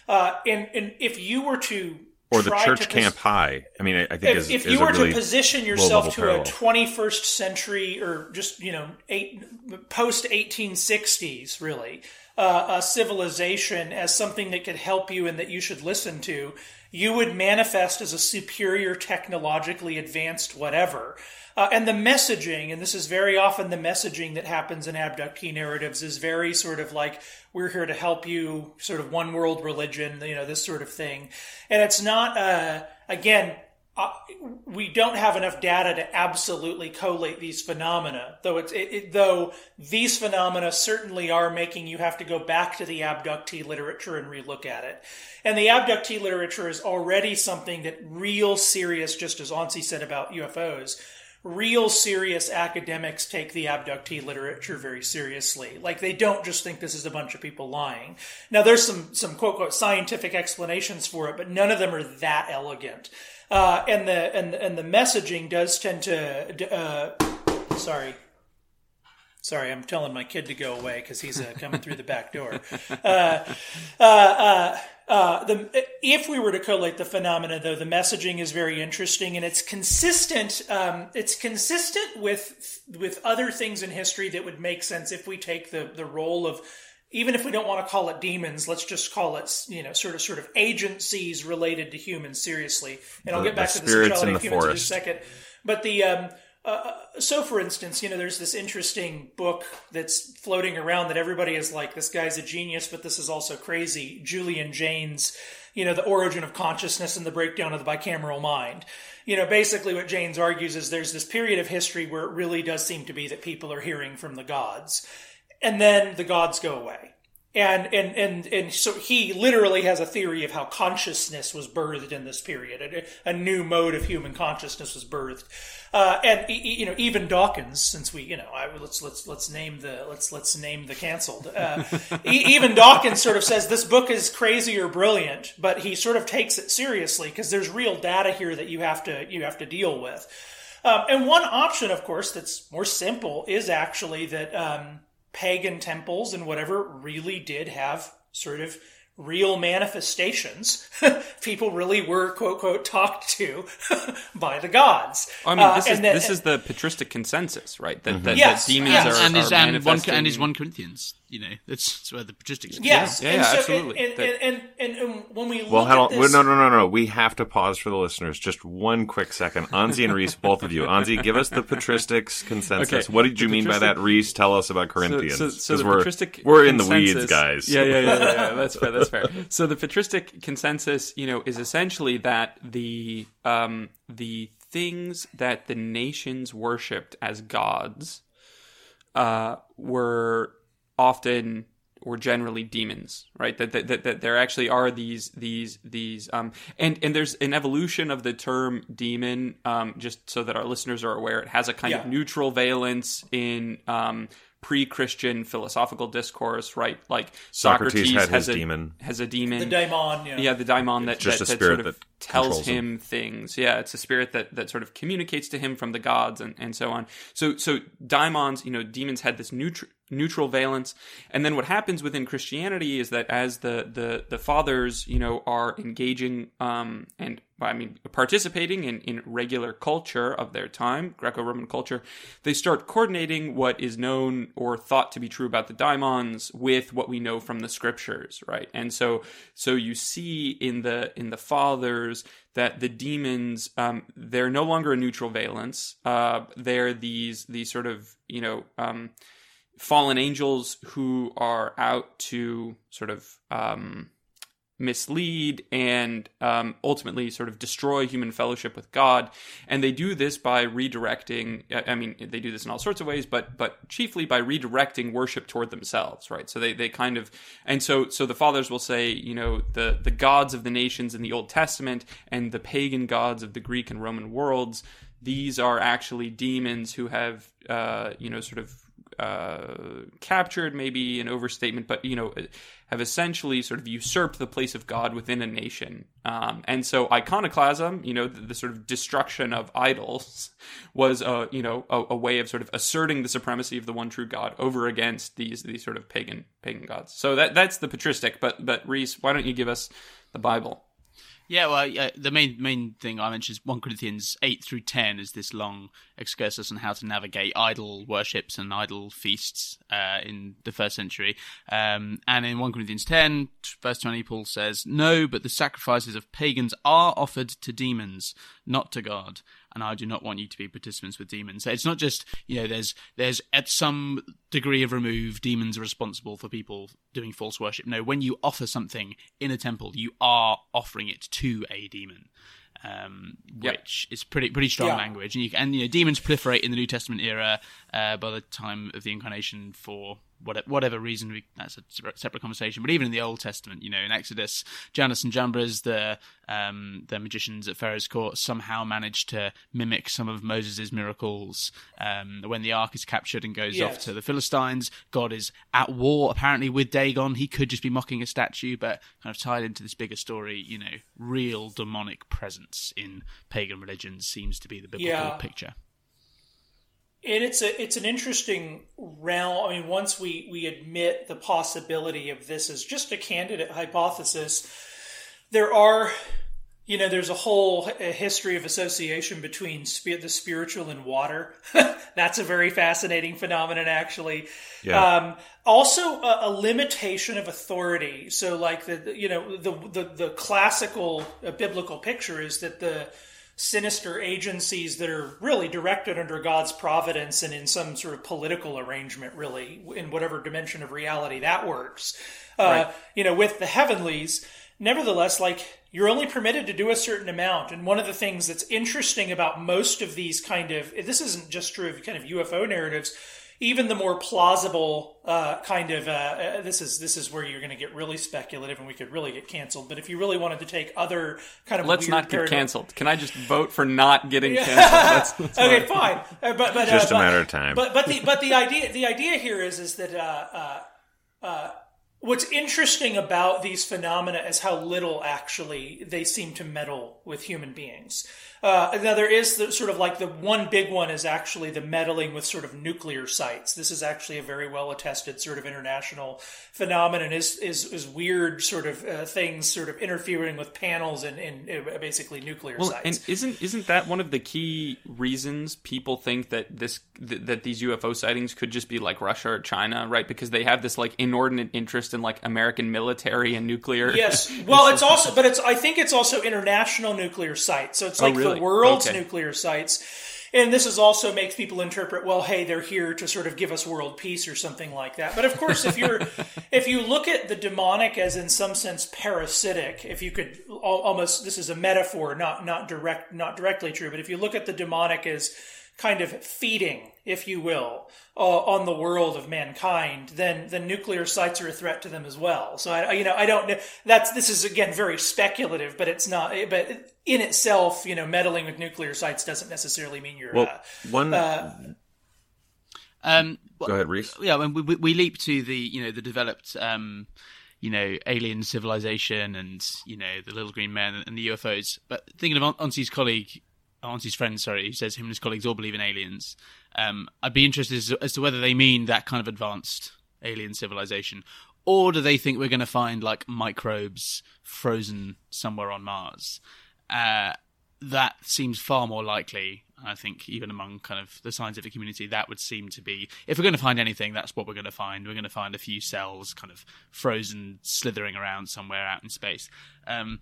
Uh, and and if you were to or the church camp pos- high. I mean, I, I think if, is, if you a were really to position yourself to parallel. a 21st century or just you know eight, post 1860s really uh, a civilization as something that could help you and that you should listen to you would manifest as a superior technologically advanced whatever uh, and the messaging, and this is very often the messaging that happens in abductee narratives, is very sort of like, we're here to help you, sort of one world religion, you know, this sort of thing. And it's not, uh, again, uh, we don't have enough data to absolutely collate these phenomena, though it's it, it, though these phenomena certainly are making you have to go back to the abductee literature and relook at it. And the abductee literature is already something that real serious, just as Onsi said about UFOs, real serious academics take the abductee literature very seriously. Like they don't just think this is a bunch of people lying. Now there's some some quote quote scientific explanations for it, but none of them are that elegant. Uh, and the and and the messaging does tend to. Uh, sorry. Sorry, I'm telling my kid to go away because he's uh, coming through the back door. Uh, the, if we were to collate the phenomena, though, the messaging is very interesting and it's consistent. Um, it's consistent with with other things in history that would make sense if we take the the role of even if we don't want to call it demons, let's just call it, you know, sort of sort of agencies related to humans seriously. And I'll get back the to the spirits in of the humans in forest. just a second. But the um, uh, so, for instance, you know, there's this interesting book that's floating around that everybody is like, this guy's a genius, but this is also crazy. Julian Jaynes, you know, the origin of consciousness and the breakdown of the bicameral mind. You know, basically what Jaynes argues is there's this period of history where it really does seem to be that people are hearing from the gods, and then the gods go away. And, and and and so he literally has a theory of how consciousness was birthed in this period. A, a new mode of human consciousness was birthed, uh, and you know even Dawkins, since we you know I, let's let's let's name the let's let's name the canceled. Uh, even Dawkins sort of says this book is crazy or brilliant, but he sort of takes it seriously because there's real data here that you have to you have to deal with. Um, and one option, of course, that's more simple is actually that um, pagan temples and whatever really did have sort of real manifestations. [LAUGHS] People really were quote quote talked to [LAUGHS] by the gods. I mean, Uh, this is and that- this is the patristic consensus, right? That, that, Yes, that demons yes. are, and his are and one and his one Corinthians. You know, that's, that's where the patristics. Yes, Yeah, and yeah, so- absolutely. And, and, and, and, and when we Well, look hold at on. this, No, no, no, no. We have to pause for the listeners. Just one quick second. Onsi and Rhys, both of you. Onsi, give us the patristics [LAUGHS] consensus. Okay. What did you The mean by that? Rhys, tell us about So, Corinthians. so, so 'Cause the we're, patristic we're in the consensus- weeds, guys. Yeah, yeah, yeah, yeah, yeah. That's fair. That's fair. [LAUGHS] So the patristic consensus, you know, is essentially that the um, the things that the nations worshipped as gods uh, were often or generally demons, right? That, that that that there actually are these these these um and and there's an evolution of the term demon um just so that our listeners are aware. It has a kind of neutral valence in um pre-Christian philosophical discourse, right? Like Socrates Socrates, had has his a demon. has a demon. the daimon, you know, Yeah, the daimon that, Just that, a that sort of that tells him. him things. Yeah, it's a spirit that, that sort of communicates to him from the gods and, and so on. So so daimons, you know, demons had this neutral neutral valence. And then what happens within Christianity is that as the the, the fathers, you know, are engaging um and I mean participating in, in regular culture of their time, Greco-Roman culture, they start coordinating what is known or thought to be true about the daimons with what we know from the scriptures, right? And so so you see in the in the fathers that the demons um, they're no longer a neutral valence. Uh, they're these these sort of you know um, fallen angels who are out to sort of um, mislead and um, ultimately sort of destroy human fellowship with God. And they do this by redirecting. I mean, they do this in all sorts of ways, but but chiefly by redirecting worship toward themselves, right? So they, they kind of and so so the fathers will say, you know, the the gods of the nations in the Old Testament and the pagan gods of the Greek and Roman worlds. These are actually demons who have, uh, you know, sort of uh, captured, maybe an overstatement, but you know, have essentially sort of usurped the place of God within a nation. Um, and so iconoclasm, you know, the, the, sort of destruction of idols, was a you know a, a, way of sort of asserting the supremacy of the one true God over against these these sort of pagan pagan gods. So that that's the patristic. But but Rhys, why don't you give us the Bible? Yeah, well, the main main thing I mentioned is one Corinthians eight through ten is this long excursus on how to navigate idol worships and idol feasts uh, in the first century. Um, and in one Corinthians ten, verse twenty, Paul says, "No, but the sacrifices of pagans are offered to demons, not to God." And I do not want you to be participants with demons. So it's not just you know there's there's at some degree of remove demons are responsible for people doing false worship. No, when you offer something in a temple, you are offering it to a demon. Um, yep. which is pretty pretty strong yeah. language, and you, and you know demons proliferate in the New Testament era uh, by the time of the incarnation for whatever, whatever reason, we, that's a separate conversation. But even in the Old Testament, you know, in Exodus, Jannes and Jambres, the um, the magicians at Pharaoh's court, somehow managed to mimic some of Moses' miracles. Um, when the ark is captured and goes yes. off to the Philistines, God is at war apparently with Dagon. He could just be mocking a statue, but kind of tied into this bigger story, you know, real demonic presence in pagan religions seems to be the biblical yeah. picture and it's a it's an interesting realm. I mean, once we we admit the possibility of this as just a candidate hypothesis, there are, you know, there's a whole a history of association between the spiritual and water. [LAUGHS] That's a very fascinating phenomenon, actually. Yeah. Um, also, a, a, limitation of authority. So, like the, you know the the, the classical uh, biblical picture is that the sinister agencies that are really directed under God's providence and in some sort of political arrangement, really, in whatever dimension of reality that works. Uh, right. You know, with the heavenlies, nevertheless, like you're only permitted to do a certain amount. And one of the things that's interesting about most of these kind of this isn't just true of kind of UFO narratives even the more plausible uh, kind of uh, uh, this is this is where you're going to get really speculative and we could really get canceled. But if you really wanted to take other kind of let's not get canceled. Can I just vote for not getting canceled? That's, that's [LAUGHS] okay, fine. Uh, but but just uh, a matter of time. But but the but the idea the idea here is is that uh, what's interesting about these phenomena is how little actually they seem to meddle with human beings. Uh, now there is the, sort of like the one big one is actually the meddling with sort of nuclear sites. This is actually a very well attested sort of international phenomenon. Is is, is weird sort of uh, things sort of interfering with panels and, and uh, basically nuclear well, sites. And isn't isn't that one of the key reasons people think that this th- that these UFO sightings could just be like Russia or China, right? Because they have this like inordinate interest in like American military and nuclear. Yes. [LAUGHS] Well, it's also, but it's I think it's also international nuclear sites. So it's oh, like. Oh, really? The world's okay. nuclear sites. And this is also makes people interpret, well, hey, they're here to sort of give us world peace or something like that. But of course, if you're [LAUGHS] if you look at the demonic as in some sense parasitic, if you could almost this is a metaphor, not not direct, not directly true, but if you look at the demonic as kind of feeding, if you will, uh, on the world of mankind, then the nuclear sites are a threat to them as well. So I, you know, I don't know. That's this is again very speculative, but it's not. But in itself, you know, meddling with nuclear sites doesn't necessarily mean you're. Well, uh, one. Uh, um, Go ahead, Rhys. Yeah, when we, we leap to the you know the developed um, you know alien civilization and you know the little green men and the UFOs. But thinking of Onsi's colleague Onsi's friend, sorry, who says him and his colleagues all believe in aliens. Um, I'd be interested as, as to whether they mean that kind of advanced alien civilization, or do they think we're going to find like microbes frozen somewhere on Mars? Uh, that seems far more likely. I think even among kind of the scientific community, that would seem to be if we're going to find anything, that's what we're going to find. We're going to find a few cells kind of frozen, slithering around somewhere out in space. Um,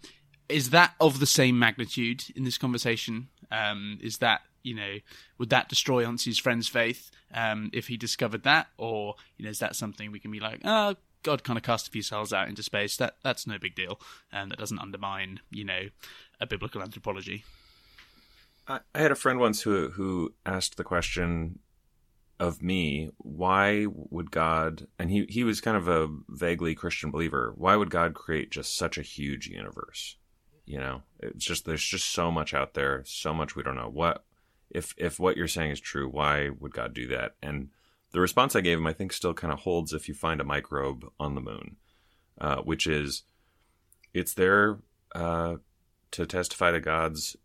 is that of the same magnitude in this conversation? Um, is that you know would that destroy Onsi's friend's faith um, if he discovered that, or you know is that something we can be like, oh, God kind of cast a few cells out into space. That that's no big deal, and that doesn't undermine you know a biblical anthropology. I, I had a friend once who who asked the question of me, why would God, and he, he was kind of a vaguely Christian believer, why would God create just such a huge universe? You know it's just there's just so much out there so much we don't know what if if what you're saying is true why would god do that and the response I gave him, I think, still kind of holds if you find a microbe on the moon, uh, which is it's there uh, to testify to God's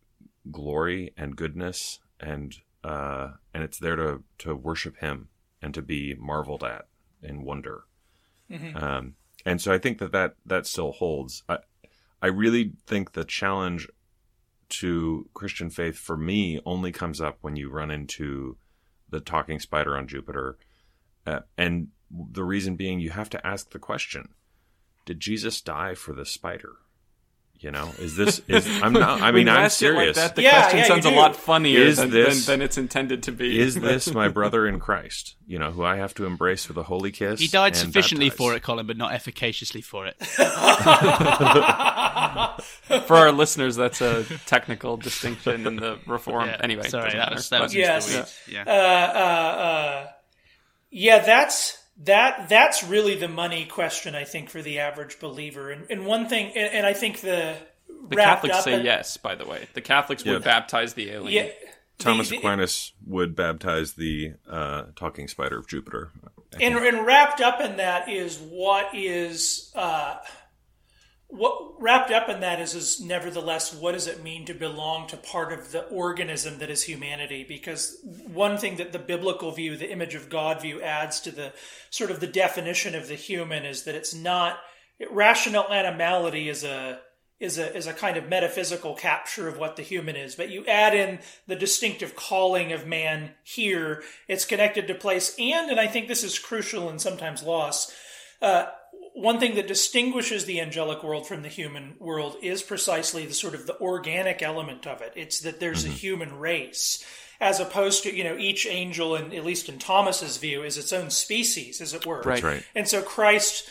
glory and goodness, and uh, and it's there to to worship Him and to be marveled at in wonder. Um, and so I think that that, that still holds. I, I really think the challenge to Christian faith for me only comes up when you run into the talking spider on Jupiter. Uh, and the reason being, you have to ask the question Did Jesus die for the spider? You know, is this is I'm not I [LAUGHS] mean I'm ask it like serious. that, the Yeah, question yeah, sounds a lot funnier Is than, this- than, than it's intended to be. is [LAUGHS] this my brother in Christ? You know, who I have to embrace with a holy kiss? He died and sufficiently baptize? for it, Colin, but not efficaciously for it. [LAUGHS] For our listeners, that's a technical distinction in the reform. Yeah, anyway, sorry, that was that was Yes. into the weeds. Yeah. uh, uh, uh, yeah, that's that that's really the money question I think for the average believer. And, and one thing, and, and I think the the Catholics say in- yes. By the way, the Catholics would baptize the alien. Yeah, Thomas the- the- Aquinas would baptize the uh, talking spider of Jupiter. and, and wrapped up in that is what is uh, what wrapped up in that is is nevertheless what does it mean to belong to part of the organism that is humanity? Because one thing that the biblical view the image of god view adds to the sort of the definition of the human is that it's not rational animality is a is a is a kind of metaphysical capture of what the human is. But you add in the distinctive calling of man here it's connected to place and and i think this is crucial and sometimes lost uh, one thing that distinguishes the angelic world from the human world is precisely the sort of the organic element of it it's that there's a mm-hmm. human race as opposed to you know each angel and at least in thomas's view is its own species as it were Right. right. and so Christ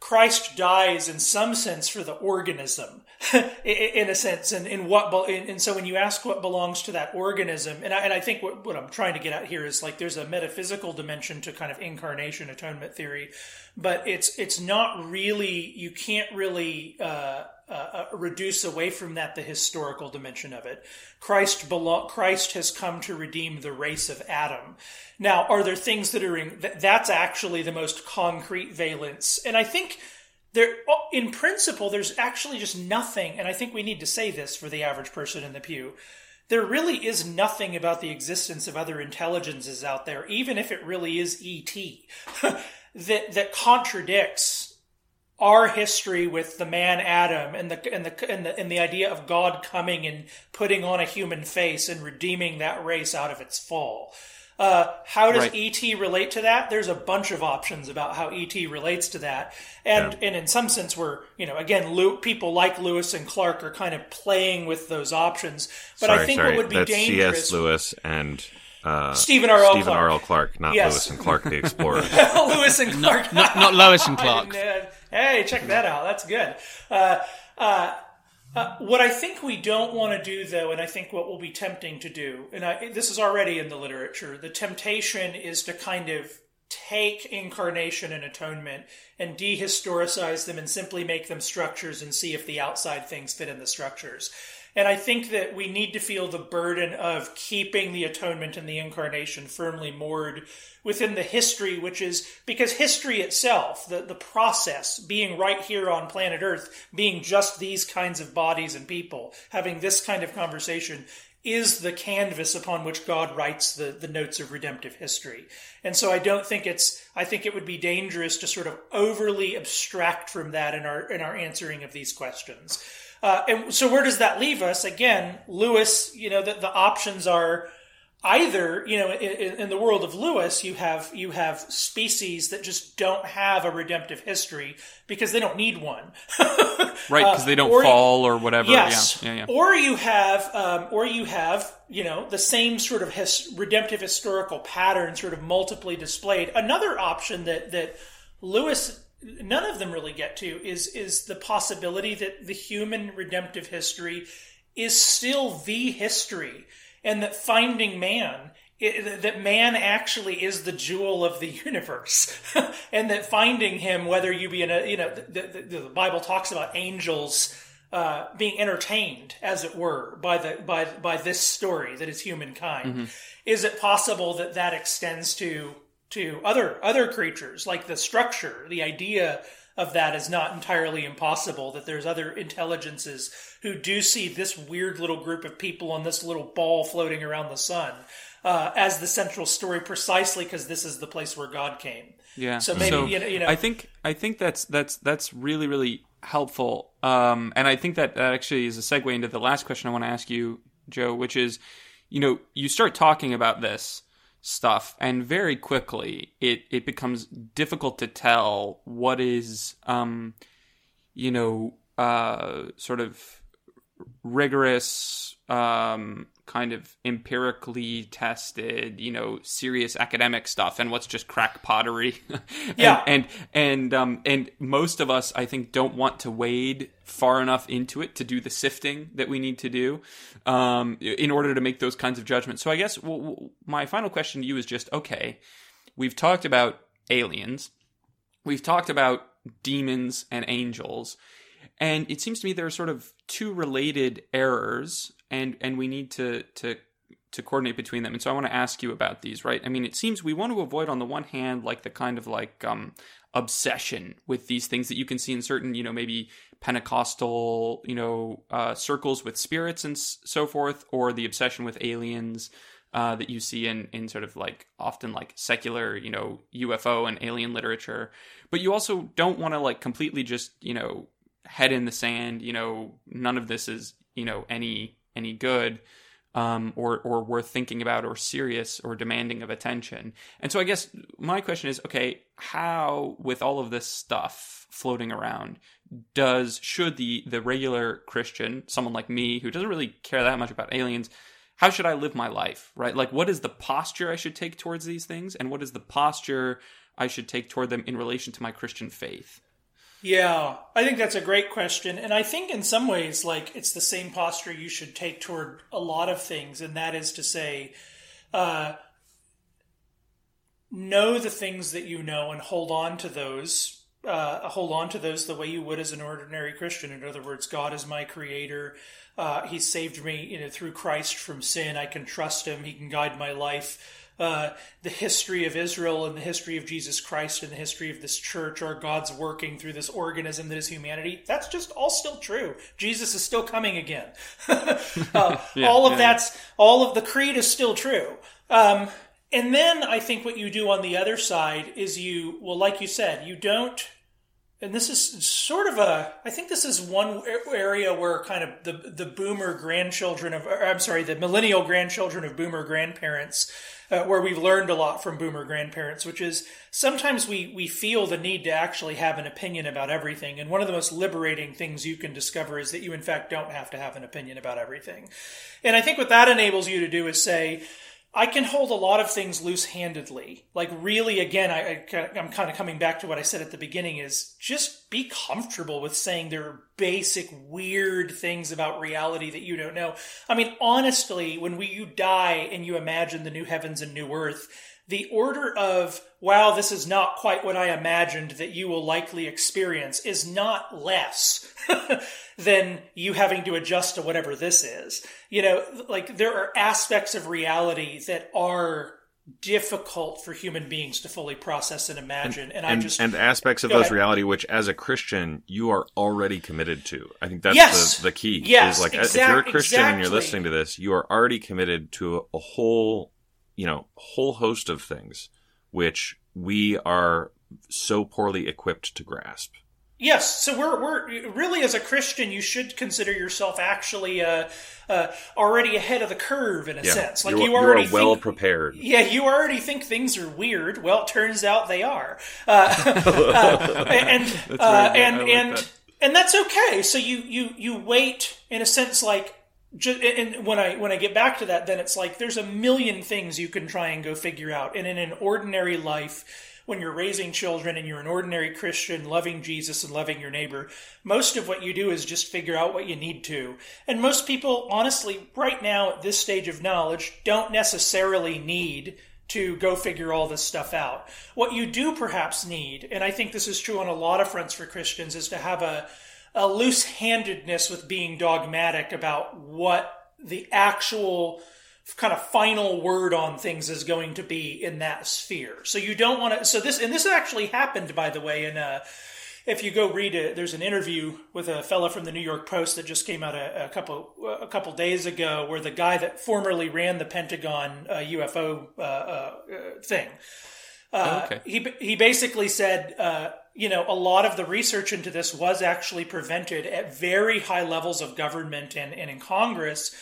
Christ dies in some sense for the organism, [LAUGHS] in a sense, and in what, and so when you ask what belongs to that organism, and I, and I think what, what I'm trying to get at here is like there's a metaphysical dimension to kind of incarnation atonement theory, but it's it's not really you can't really uh, uh, uh, reduce away from that the historical dimension of it. Christ belong, Christ has come to redeem the race of Adam. Now, are there things that are in that, that's actually the most concrete valence? And I think there, in principle, there's actually just nothing. And I think we need to say this for the average person in the pew. There really is nothing about the existence of other intelligences out there, even if it really is ET, [LAUGHS] that that contradicts our history with the man Adam and the and the and the and the idea of God coming and putting on a human face and redeeming that race out of its fall. Uh, how does Right. ET relate to that? There's a bunch of options about how ET relates to that, and and in some sense, we're you know again, Lew- people like Lewis and Clark are kind of playing with those options. But sorry, I think sorry. what would be That's dangerous. C.S. Lewis and uh, Stephen R. L. Stephen Clark. R. L. Clark, not Yes. Lewis and Clark, the [LAUGHS] explorer. Lewis and Clark. Not, not Lois and [LAUGHS] I Clark. didn't, uh, hey, check that out. That's good. Uh, uh, uh, what I think we don't want to do, though, and I think what will be tempting to do, and I, this is already in the literature, the temptation is to kind of take incarnation and atonement and dehistoricize them and simply make them structures and see if the outside things fit in the structures. And I think that we need to feel the burden of keeping the atonement and the incarnation firmly moored within the history, which is because history itself, the, the process, being right here on planet Earth, being just these kinds of bodies and people, having this kind of conversation, is the canvas upon which God writes the, the notes of redemptive history. And so I don't think it's, I think it would be dangerous to sort of overly abstract from that in our, in our answering of these questions. Uh, and so where does that leave us? Again, Lewis, you know, the, the options are either, you know, in, in the world of Lewis, you have, you have species that just don't have a redemptive history because they don't need one. [LAUGHS] Right, because they don't or- fall or whatever. Yes. Yeah, yeah, yeah. Or you have, um, or you have, you know, the same sort of his, redemptive historical pattern, sort of multiply displayed. Another option that that Lewis, none of them really get to, is is the possibility that the human redemptive history is still the history, and that finding man. It, that man actually is the jewel of the [LAUGHS] universe, [LAUGHS] and that finding him, whether you be in a, you know, the, the, the Bible talks about angels uh, being entertained, as it were, by the by by this story that is humankind. Is it possible that that extends to to other other creatures like the structure the idea of that is not entirely impossible that there's other intelligences who do see this weird little group of people on this little ball floating around the sun uh, as the central story precisely because this is the place where god came Yeah. so maybe you, know, you know I think I think that's that's that's really really helpful. Um, and I think that that actually is a segue into the last question I want to ask you, Joe, which is, you know, you start talking about this stuff, and very quickly it it becomes difficult to tell what is, um, you know, uh, sort of rigorous um, kind of empirically tested, you know, serious academic stuff, and what's just crack pottery. [LAUGHS] and, Yeah. and and um and most of us, I think, don't want to wade far enough into it to do the sifting that we need to do um, in order to make those kinds of judgments. So I guess w- w- my final question to you is just okay. We've talked about aliens. We've talked about demons and angels. And it seems to me there are sort of two related errors, and and we need to to to coordinate between them. And so I want to ask you about these, right? I mean, it seems we want to avoid on the one hand like the kind of like um obsession with these things that you can see in certain, you know, maybe Pentecostal, you know, uh, circles with spirits and so forth, or the obsession with aliens uh, that you see in in sort of like often like secular, you know, UFO and alien literature. But you also don't want to like completely just, you know, head in the sand. You know, none of this is you know any any good um, or or worth thinking about or serious or demanding of attention. And so I guess my question is, okay, how with all of this stuff floating around does should the the regular Christian, someone like me who doesn't really care that much about aliens, how should I live my life, right? Like what is the posture I should take towards these things and what is the posture I should take toward them in relation to my Christian faith? Yeah, I think that's a great question. And I think in some ways, like, it's the same posture you should take toward a lot of things. And that is to say, uh, know the things that you know and hold on to those. Uh, hold on to those the way you would as an ordinary Christian. In other words, God is my creator. Uh, he saved me, you know, through Christ from sin. I can trust Him. He can guide my life. Uh, the history of Israel and the history of Jesus Christ and the history of this church are God's working through this organism that is humanity. That's just all still true. Jesus is still coming again. [LAUGHS] uh, [LAUGHS] all of yeah. that's all of the creed is still true. Um, and then I think what you do on the other side is you, well, like you said, you don't and this is sort of a i think this is one area where kind of the the boomer grandchildren of i'm sorry the millennial grandchildren of boomer grandparents uh, where we've learned a lot from boomer grandparents which is sometimes we we feel the need to actually have an opinion about everything. And one of the most liberating things you can discover is that you in fact don't have to have an opinion about everything. And i think what that enables you to do is say I can hold a lot of things loose handedly. Like, really, again, I, I, I'm kind of coming back to what I said at the beginning is just be comfortable with saying there are basic, weird things about reality that you don't know. I mean, honestly, when we, you die and you imagine the new heavens and new earth, the order of, wow, this is not quite what I imagined that you will likely experience is not less [LAUGHS] than you having to adjust to whatever this is. You know, like there are aspects of reality that are difficult for human beings to fully process and imagine. And, I and, just, and aspects of those ahead. reality which as a christian you are already committed to i think that's Yes. the, the key Yes, is like if you're a christian and you're listening to this you are already committed to a whole you know whole host of things which we are so poorly equipped to grasp Yes, so we're we're really as a Christian, you should consider yourself actually uh, uh, already ahead of the curve in a yeah sense. Like you already well prepared Yeah, you already think things are weird. Well, it turns out they are, uh, [LAUGHS] uh, [LAUGHS] and uh, very and like and that. and that's okay. So you you you wait in a sense like. Ju- and when I when I get back to that, then it's like there's a million things you can try and go figure out. And in an ordinary life, when you're raising children and you're an ordinary Christian, loving Jesus and loving your neighbor, most of what you do is just figure out what you need to. And most people, honestly, right now at this stage of knowledge, don't necessarily need to go figure all this stuff out. What you do perhaps need, and I think this is true on a lot of fronts for Christians, is to have a, a loose handedness with being dogmatic about what the actual kind of final word on things is going to be in that sphere. So you don't want to. So this and this actually happened, by the way, in uh, if you go read it, there's an interview with a fellow from the New York Post that just came out a, a couple a couple days ago, where the guy that formerly ran the Pentagon uh, UFO uh, uh, thing, uh, okay. he he basically said, uh, you know, a lot of the research into this was actually prevented at very high levels of government and, and in Congress,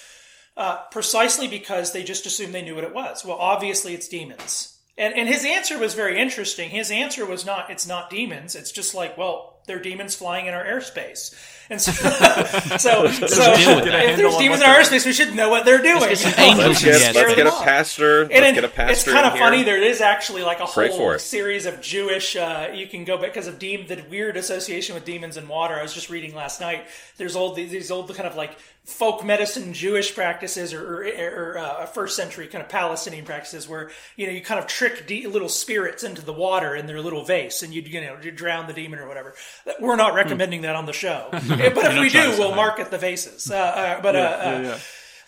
uh, precisely because they just assumed they knew what it was. Well, obviously, it's demons. And, and his answer was very interesting. His answer was not, it's not demons. It's just like, well, they're demons flying in our airspace. And so, [LAUGHS] so, so if there's demons in our airspace, we should know what they're doing. get some [LAUGHS] You know? angels Let's get, let's Scare get a pastor. And Let's get a pastor. it's kind of funny. Here. There is actually like a Pray whole series of Jewish. Uh, you can go because of de- the weird association with demons and water. I was just reading last night. There's old these old kind of like folk medicine Jewish practices or, or, or uh, first century kind of Palestinian practices where you know you kind of trick de- little spirits into the water in their little vase and you you know you drown the demon or whatever. We're not recommending that on the show, [LAUGHS] but if we do, we'll market the vases. Uh, uh, but uh, uh,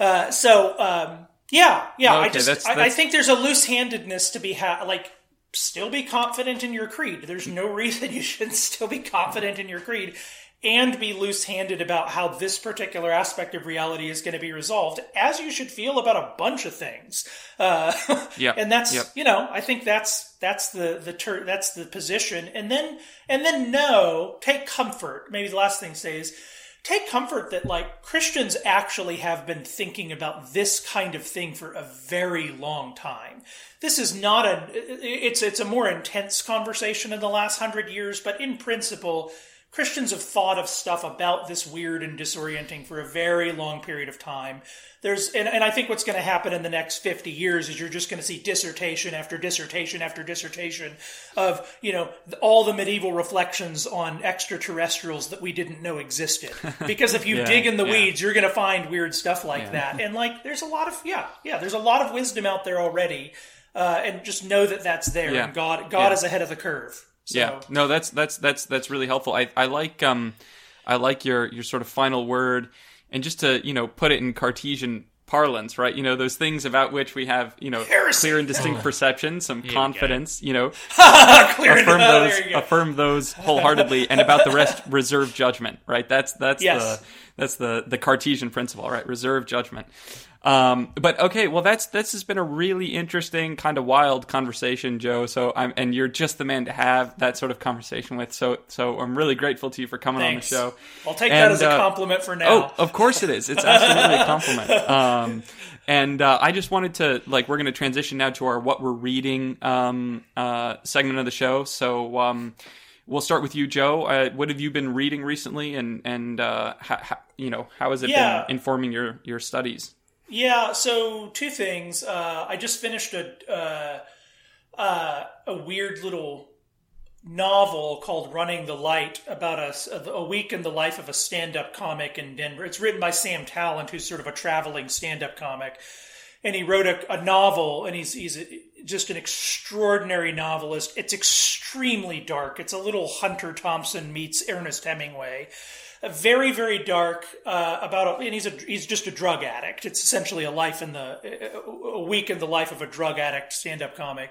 uh, so um, yeah, yeah. I just that's- I, I think there's a loose handedness to be ha- like still be confident in your creed. There's no [LAUGHS] reason you shouldn't still be confident in your creed and be loose handed about how this particular aspect of reality is going to be resolved, as you should feel about a bunch of things. Uh, [LAUGHS] Yep, and that's yep. you know I think that's that's the the ter- that's the position, and then and then no, take comfort. Maybe the last thing to say is take comfort that like Christians actually have been thinking about this kind of thing for a very long time. This is not a it's it's a more intense conversation in the last hundred years, but in principle, Christians have thought of stuff about this weird and disorienting for a very long period of time. There's, and, and I think what's going to happen in the next 50 years is you're just going to see dissertation after dissertation after dissertation of, you know, all the medieval reflections on extraterrestrials that we didn't know existed. [LAUGHS] Because if you Yeah, dig in the yeah. weeds, you're going to find weird stuff like that. And like, there's a lot of, yeah, yeah, there's a lot of wisdom out there already. Uh, and just know that that's there. Yeah. And God, God Yeah. is ahead of the curve. So, Yeah, no, that's that's that's that's really helpful. I I like um, I like your your sort of final word, and just to you know put it in Cartesian parlance, right? You know those things about which we have you know Heresy. clear and distinct perception, some go. confidence, you know, [LAUGHS] Clear affirm [LAUGHS] those There you go. affirm those wholeheartedly, and about the rest [LAUGHS] reserve judgment, right? That's that's Yes. the that's the the Cartesian principle, right? Reserve judgment. Um, but okay, well, that's this has been a really interesting, kind of wild conversation, Joe. So I'm, and you're just the man to have that sort of conversation with. So, so I'm really grateful to you for coming Thanks. on the show. I'll take that And, as a uh, compliment for now. Oh, of course it is. It's absolutely a compliment. [LAUGHS] Um, and uh, I just wanted to like we're going to transition now to our what we're reading um, uh, segment of the show. So um, we'll start with you, Joe. Uh, what have you been reading recently, and and uh, how, how, you know how has it Yeah. been informing your your studies? Yeah, so two things. Uh, I just finished a uh, uh, a weird little novel called "Running the Light" about a, a week in the life of a stand-up comic in Denver. It's written by Sam Tallent, who's sort of a traveling stand-up comic, and he wrote a, a novel, and he's he's a, just an extraordinary novelist. It's extremely dark. It's a little Hunter Thompson meets Ernest Hemingway. A very very dark uh, about a, and he's a he's just a drug addict. It's essentially a life in the a week in the life of a drug addict stand up comic.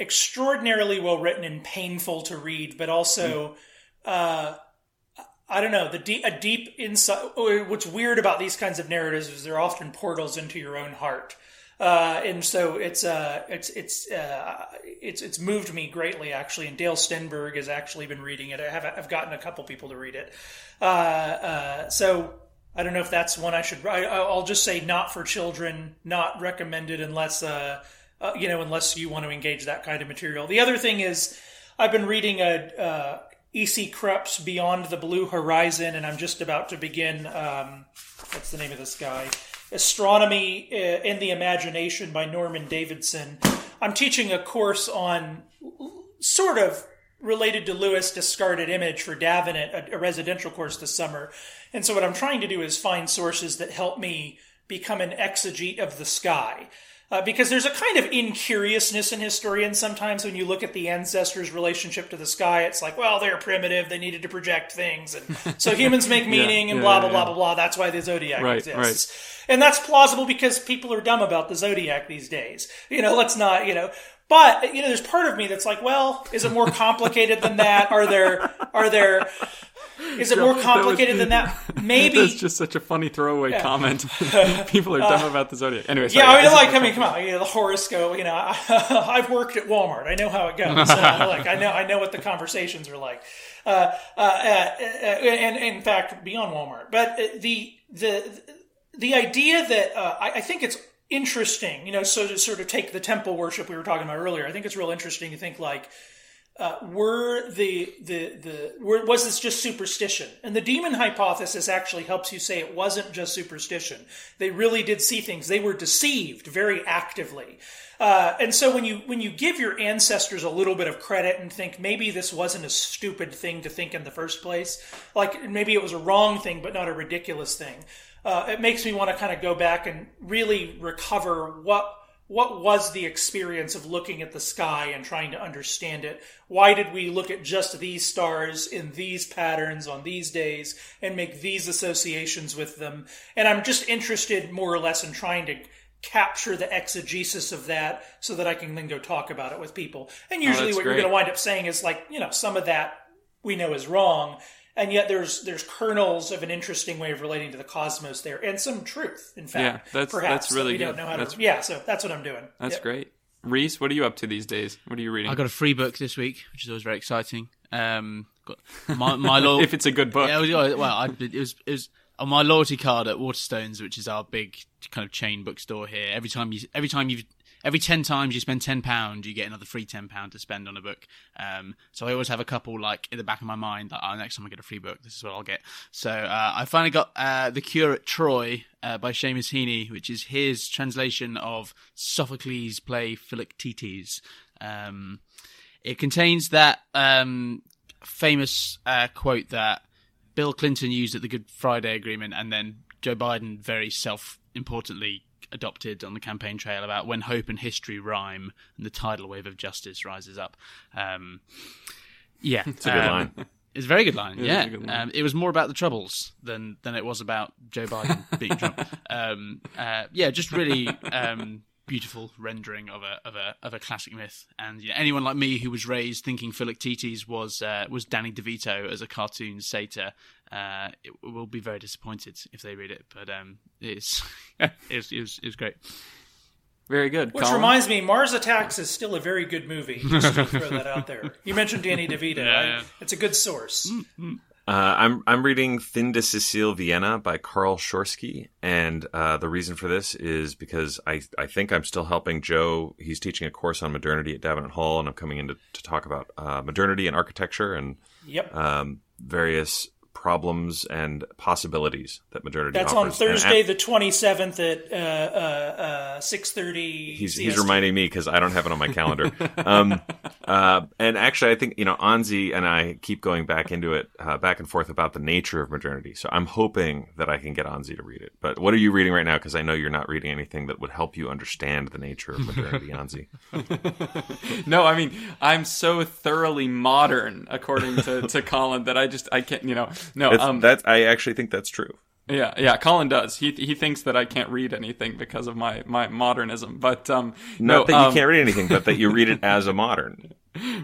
Extraordinarily well written and painful to read, but also uh, I don't know the deep, a deep insight. What's weird about these kinds of narratives is they're often portals into your own heart. Uh, and so it's uh, it's it's uh, it's it's moved me greatly actually. And Dale Stenberg has actually been reading it. I have I've gotten a couple people to read it. Uh, uh, so I don't know if that's one I should. I, I'll just say not for children, not recommended unless uh, uh, you know unless you want to engage that kind of material. The other thing is I've been reading a. E.C. Krupp's Beyond the Blue Horizon, and I'm just about to begin. Um, what's the name of this guy? Astronomy uh, in the Imagination by Norman Davidson. I'm teaching a course on sort of related to Lewis discarded image for Davenant, a, a residential course this summer. And so what I'm trying to do is find sources that help me become an exegete of the sky. Uh, because there's a kind of incuriousness in historians sometimes when you look at the ancestors' relationship to the sky. It's like, well, they're primitive; they needed to project things, and [LAUGHS] so humans make meaning, and yeah, blah yeah, blah blah yeah. blah blah. That's why the zodiac Right, exists, and that's plausible because people are dumb about the zodiac these days. You know, let's not, you know. But you know, there's part of me that's like, well, is it more complicated than that? Are there are there is it more complicated than that? Maybe That's just such a funny throwaway comment. [LAUGHS] People are dumb about the zodiac. Anyway, Uh, Yeah, I mean, like, I mean, come on, you know, the horoscope. You know, I, [LAUGHS] I've worked at Walmart. I know how it goes. Uh, [LAUGHS] like, I know, I know what the conversations are like. Uh, uh, uh, uh, and, and in fact, beyond Walmart, but uh, the the the idea that uh, I, I think it's interesting. You know, so to sort of take the temple worship we were talking about earlier, I think it's real interesting to think like uh, were the the the were, was this just superstition? And the demon hypothesis actually helps you say it wasn't just superstition. They really did see things. They were deceived very actively. Uh, and so when you when you give your ancestors a little bit of credit and think maybe this wasn't a stupid thing to think in the first place, like maybe it was a wrong thing but not a ridiculous thing, uh, it makes me want to kind of go back and really recover what what was the experience of looking at the sky and trying to understand it? Why did we look at just these stars in these patterns on these days and make these associations with them? And I'm just interested more or less in trying to capture the exegesis of that so that I can then go talk about it with people. And usually that's what you're going to wind up saying is like, you know, some of that we know is wrong. And yet there's there's kernels of an interesting way of relating to the cosmos there, and some truth, in fact. Yeah, that's- perhaps, that's really that we don't good. know how That's- to. Yeah, so that's what I'm doing. That's Yep. great. Rhys, what are you up to these days? What are you reading? I got a free book this week, which is always very exciting. Um, got my my [LAUGHS] lo- if it's a good book. yeah, it was, well, I, it was it was on my loyalty card at Waterstones, which is our big kind of chain bookstore here. Every time you every time you every ten times you spend ten pound, you get another free ten pound to spend on a book. Um, so I always have a couple like in the back of my mind that oh, next time I get a free book, this is what I'll get. So uh, I finally got uh, the Cure at Troy uh, by Seamus Heaney, which is his translation of Sophocles' play Philoctetes. Um, it contains that um, famous uh, quote that Bill Clinton used at the Good Friday Agreement, and then Joe Biden very self-importantly adopted on the campaign trail about when hope and history rhyme and the tidal wave of justice rises up. Um, yeah, It's a good um, line. It's a very good line. yeah, good line. Um, it was more about the troubles than than it was about Joe Biden being [LAUGHS] Trump. Um, uh, yeah, just really um, beautiful rendering of a of a of a classic myth. And you know, anyone like me who was raised thinking Philoctetes was uh, was Danny DeVito as a cartoon satyr, uh, it will be very disappointed if they read it. But um, it's [LAUGHS] it's it was, it was great. Very good. Which Colin? reminds me, Mars Attacks is still a very good movie. Just to throw that out there. You mentioned Danny [LAUGHS] DeVito. Yeah, I- yeah. It's a good source. Uh, I'm I'm reading Fin de Siecle Vienna by Carl Schorske, and uh, the reason for this is because I I think I'm still helping Joe. He's teaching a course on modernity at Davenant Hall, and I'm coming in to, to talk about uh, modernity and architecture and Yep. um, various problems and possibilities that modernity That's on offers. And Thursday, at- the twenty seventh at uh, uh, uh, six thirty. He's, he's reminding me because I don't have it on my calendar. [LAUGHS] um, uh, and actually, I think you know Onsi and I keep going back into it, uh, back and forth about the nature of modernity. So I'm hoping that I can get Onsi to read it. But what are you reading right now? Because I know you're not reading anything that would help you understand the nature of modernity, Onsi. [LAUGHS] No, I mean I'm so thoroughly modern, according to, to Colin, that I just I can't. You know, no. That's, um, that's I actually think that's true. Yeah, yeah, Colin does. He he thinks that I can't read anything because of my my modernism. But um, no, Not that you um, can't read anything, but that you read it [LAUGHS] as a modern.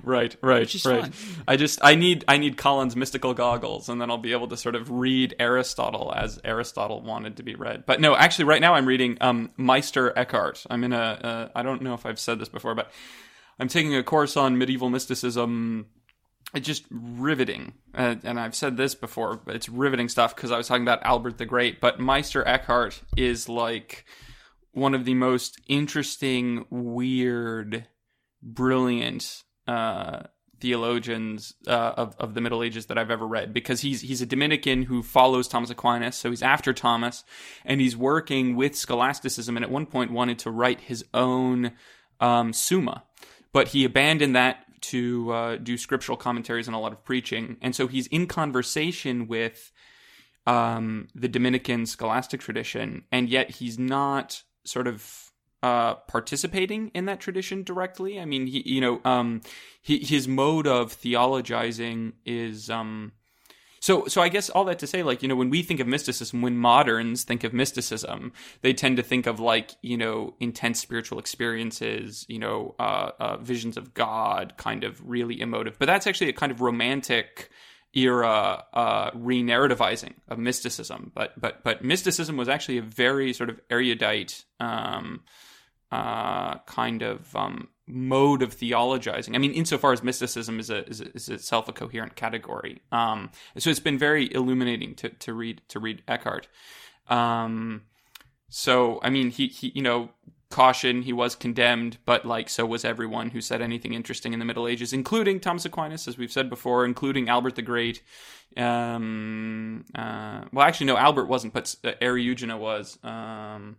right, right, right. fine. I just I need I need Colin's mystical goggles, and then I'll be able to sort of read Aristotle as Aristotle wanted to be read. But no, actually, right now I'm reading um, Meister Eckhart. I'm in a uh, I don't know if I've said this before, but I'm taking a course on medieval mysticism. It's just riveting, uh, and I've said this before. But it's riveting stuff because I was talking about Albert the Great, but Meister Eckhart is like one of the most interesting, weird, brilliant uh, theologians uh, of of the Middle Ages that I've ever read because he's he's a Dominican who follows Thomas Aquinas, so he's after Thomas, and he's working with scholasticism, and at one point wanted to write his own um, Summa, but he abandoned that to uh, do scriptural commentaries and a lot of preaching, and so he's in conversation with um, the Dominican scholastic tradition, and yet he's not sort of uh, participating in that tradition directly. I mean, he, you know, um, he, his mode of theologizing is, um, so, so I guess all that to say, like, you know, when we think of mysticism, when moderns think of mysticism, they tend to think of like, you know, intense spiritual experiences, you know, uh, uh, visions of God, kind of really emotive. But that's actually a kind of romantic era uh, re-narrativizing of mysticism. But but but mysticism was actually a very sort of erudite. Um, uh, kind of um, mode of theologizing. I mean, insofar as mysticism is, a, is, a, is itself a coherent category. Um, so it's been very illuminating to, to read to read Eckhart. Um, so I mean, he, he you know caution he was condemned but like so was everyone who said anything interesting in the middle ages including thomas aquinas as we've said before including albert the great um, uh, well actually no albert wasn't but uh, eriugena was um,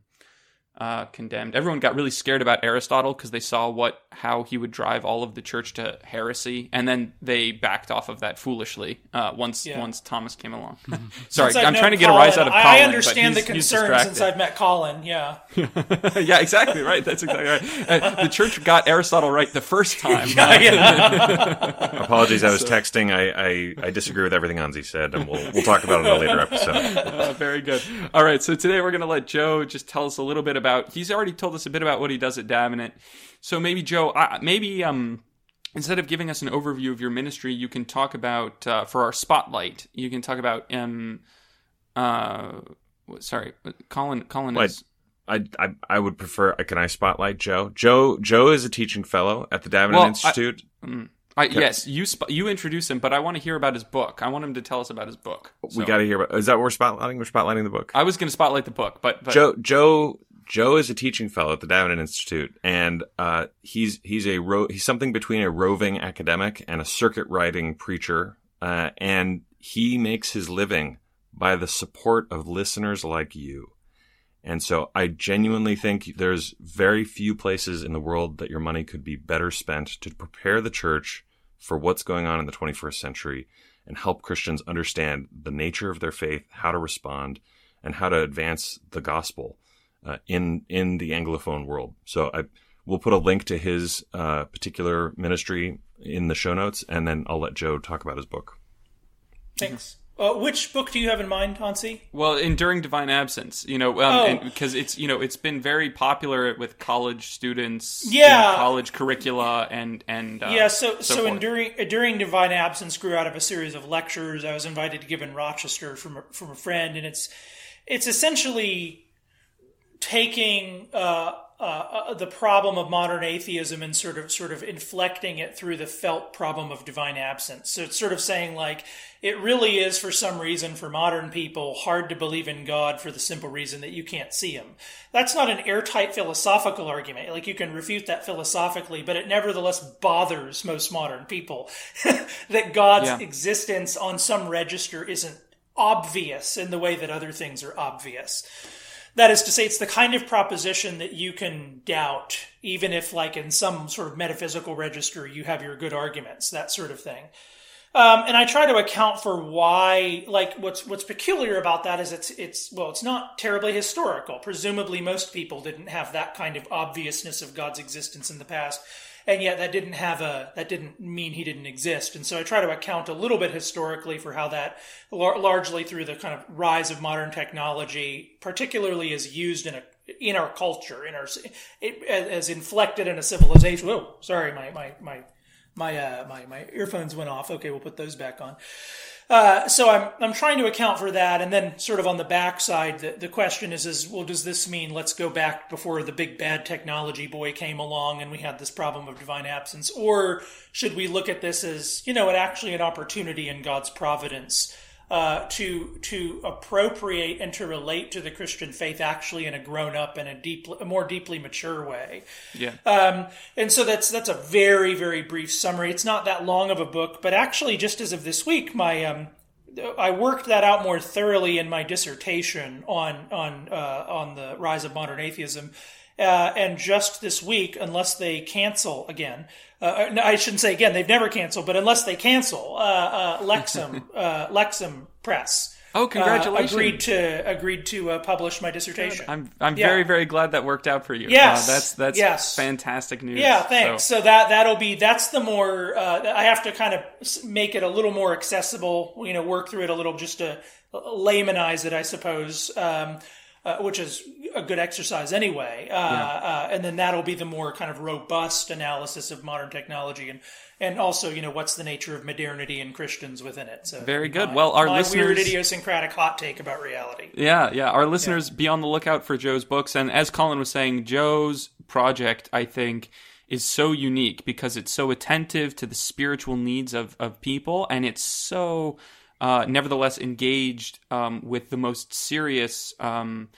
uh, condemned. Everyone got really scared about Aristotle because they saw what how he would drive all of the church to heresy, and then they backed off of that foolishly uh, once yeah. once Thomas came along. [LAUGHS] Sorry, I'm trying to get Colin, a rise out of Colin. I understand the concern since I've met Colin. Yeah, [LAUGHS] yeah, exactly right. That's exactly right. Uh, the church got Aristotle right the first [LAUGHS] time. yeah, yeah. Apologies, I was so. texting. I, I, I disagree with everything Onsi said, and we'll we'll talk about it in a later episode. Uh, very good. All right, so today we're going to let Joe just tell us a little bit about about. He's already told us a bit about what he does at Davenant. So maybe Joe, uh, maybe um, instead of giving us an overview of your ministry, you can talk about uh, for our spotlight. You can talk about um, uh, sorry, Colin. Colin is. I, I I would prefer. Can I spotlight Joe? Joe Joe is a teaching fellow at the Davenant well, Institute. I, mm, I, yes, you sp- you introduce him, but I want to hear about his book. I want him to tell us about his book. So. We got to hear about. Is that what we're spotlighting? We're spotlighting the book. I was going to spotlight the book, but, but, Joe Joe Joe is a teaching fellow at the Davenant Institute, and uh, he's he's a ro- he's something between a roving academic and a circuit riding preacher, uh, and he makes his living by the support of listeners like you. And so I genuinely think there's very few places in the world that your money could be better spent to prepare the church for what's going on in the 21st century and help Christians understand the nature of their faith, how to respond, and how to advance the gospel uh, in in the Anglophone world. So I we'll put a link to his uh, particular ministry in the show notes, and then I'll let Joe talk about his book. Thanks. Uh, which book do you have in mind, Onsi? Well, enduring divine absence. You know, um, because oh. it's you know it's been very popular with college students. Yeah, college curricula and and uh, yeah. So so, so enduring enduring divine absence grew out of a series of lectures I was invited to give in Rochester from a, from a friend, and it's it's essentially taking uh, uh, uh, the problem of modern atheism and sort of sort of inflecting it through the felt problem of divine absence. So it's sort of saying like it really is for some reason for modern people hard to believe in God for the simple reason that you can't see him. That's not an airtight philosophical argument. Like you can refute that philosophically, but it nevertheless bothers most modern people [LAUGHS] that God's yeah. existence on some register isn't obvious in the way that other things are obvious. That is to say, it's the kind of proposition that you can doubt, even if, like, in some sort of metaphysical register, you have your good arguments, that sort of thing. Um, and I try to account for why, like, what's what's peculiar about that is it's it's well, it's not terribly historical. Presumably, most people didn't have that kind of obviousness of God's existence in the past and yet that didn't have a that didn't mean he didn't exist. And so I try to account a little bit historically for how that lar- largely through the kind of rise of modern technology, particularly is used in a in our culture, in our it, as inflected in a civilization. Whoa, sorry, my my my my uh, my my earphones went off. Okay, we'll put those back on. Uh, so I'm I'm trying to account for that, and then sort of on the backside, the, the question is is well, does this mean let's go back before the big bad technology boy came along and we had this problem of divine absence, or should we look at this as you know, actually an opportunity in God's providence uh, to to appropriate and to relate to the Christian faith actually in a grown up and a deep, a more deeply mature way. Yeah. Um, and so that's that's a very very brief summary. It's not that long of a book, but actually, just as of this week, my um, I worked that out more thoroughly in my dissertation on on uh, on the rise of modern atheism. Uh, and just this week, unless they cancel again, uh, I shouldn't say again, they've never canceled, but unless they cancel, uh, uh Lexham, [LAUGHS] uh, Lexham Press Oh, congratulations! Uh, agreed to agreed to uh, publish my dissertation. I'm I'm Yeah. very very glad that worked out for you. Yes. That's that's Yes. fantastic news. Yeah, thanks. So- So, that that'll be that's the more uh, I have to kind of make it a little more accessible. You know, work through it a little just to laymanize it, I suppose. Um, uh, which is a good exercise anyway, uh, uh, and then that'll be the more kind of robust analysis of modern technology and and also you know what's the nature of modernity and Christians within it. So Very good. my- Well, our my weird listeners- idiosyncratic hot take about reality. Yeah, yeah. Our listeners be on the lookout for Joe's books. And as Colin was saying, Joe's project, I think, is so unique because it's so attentive to the spiritual needs of, of people and it's so, uh, nevertheless, engaged um, with the most serious um,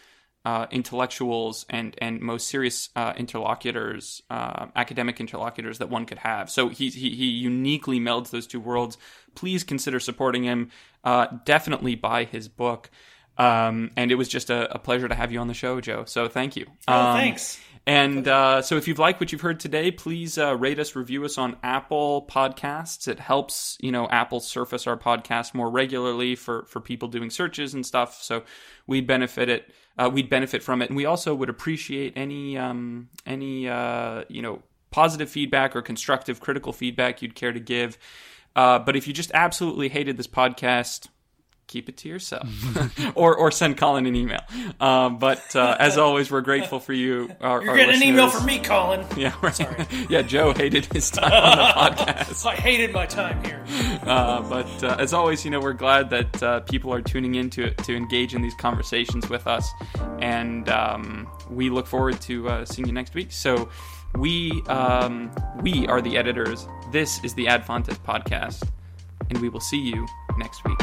uh, intellectuals and, and most serious uh, interlocutors, uh, academic interlocutors that one could have. So he, he, he uniquely melds those two worlds. Please consider supporting him. Uh, definitely buy his book. Um, and it was just a, a pleasure to have you on the show, Joe. So thank you. Oh, Um, thanks. And uh, so, if you've liked what you've heard today, please uh, rate us, review us on Apple Podcasts. It helps, you know, Apple surface our podcast more regularly for for people doing searches and stuff. So we'd benefit it. Uh, we'd benefit from it, and we also would appreciate any um, any uh, you know positive feedback or constructive critical feedback you'd care to give. Uh, but if you just absolutely hated this podcast, keep it to yourself [LAUGHS] [LAUGHS] or or send Colin an email. Um, but uh, as [LAUGHS] always, we're grateful for you. Our, You're our getting an email from me, Colin. Yeah, right. yeah. Joe hated his time on the podcast, I hated my time here. uh, but uh, as always, you know, we're glad that uh, people are tuning in to to engage in these conversations with us, and um, we look forward to uh, seeing you next week. So. We um, we are the editors. This is the Ad Fontes podcast, and we will see you next week.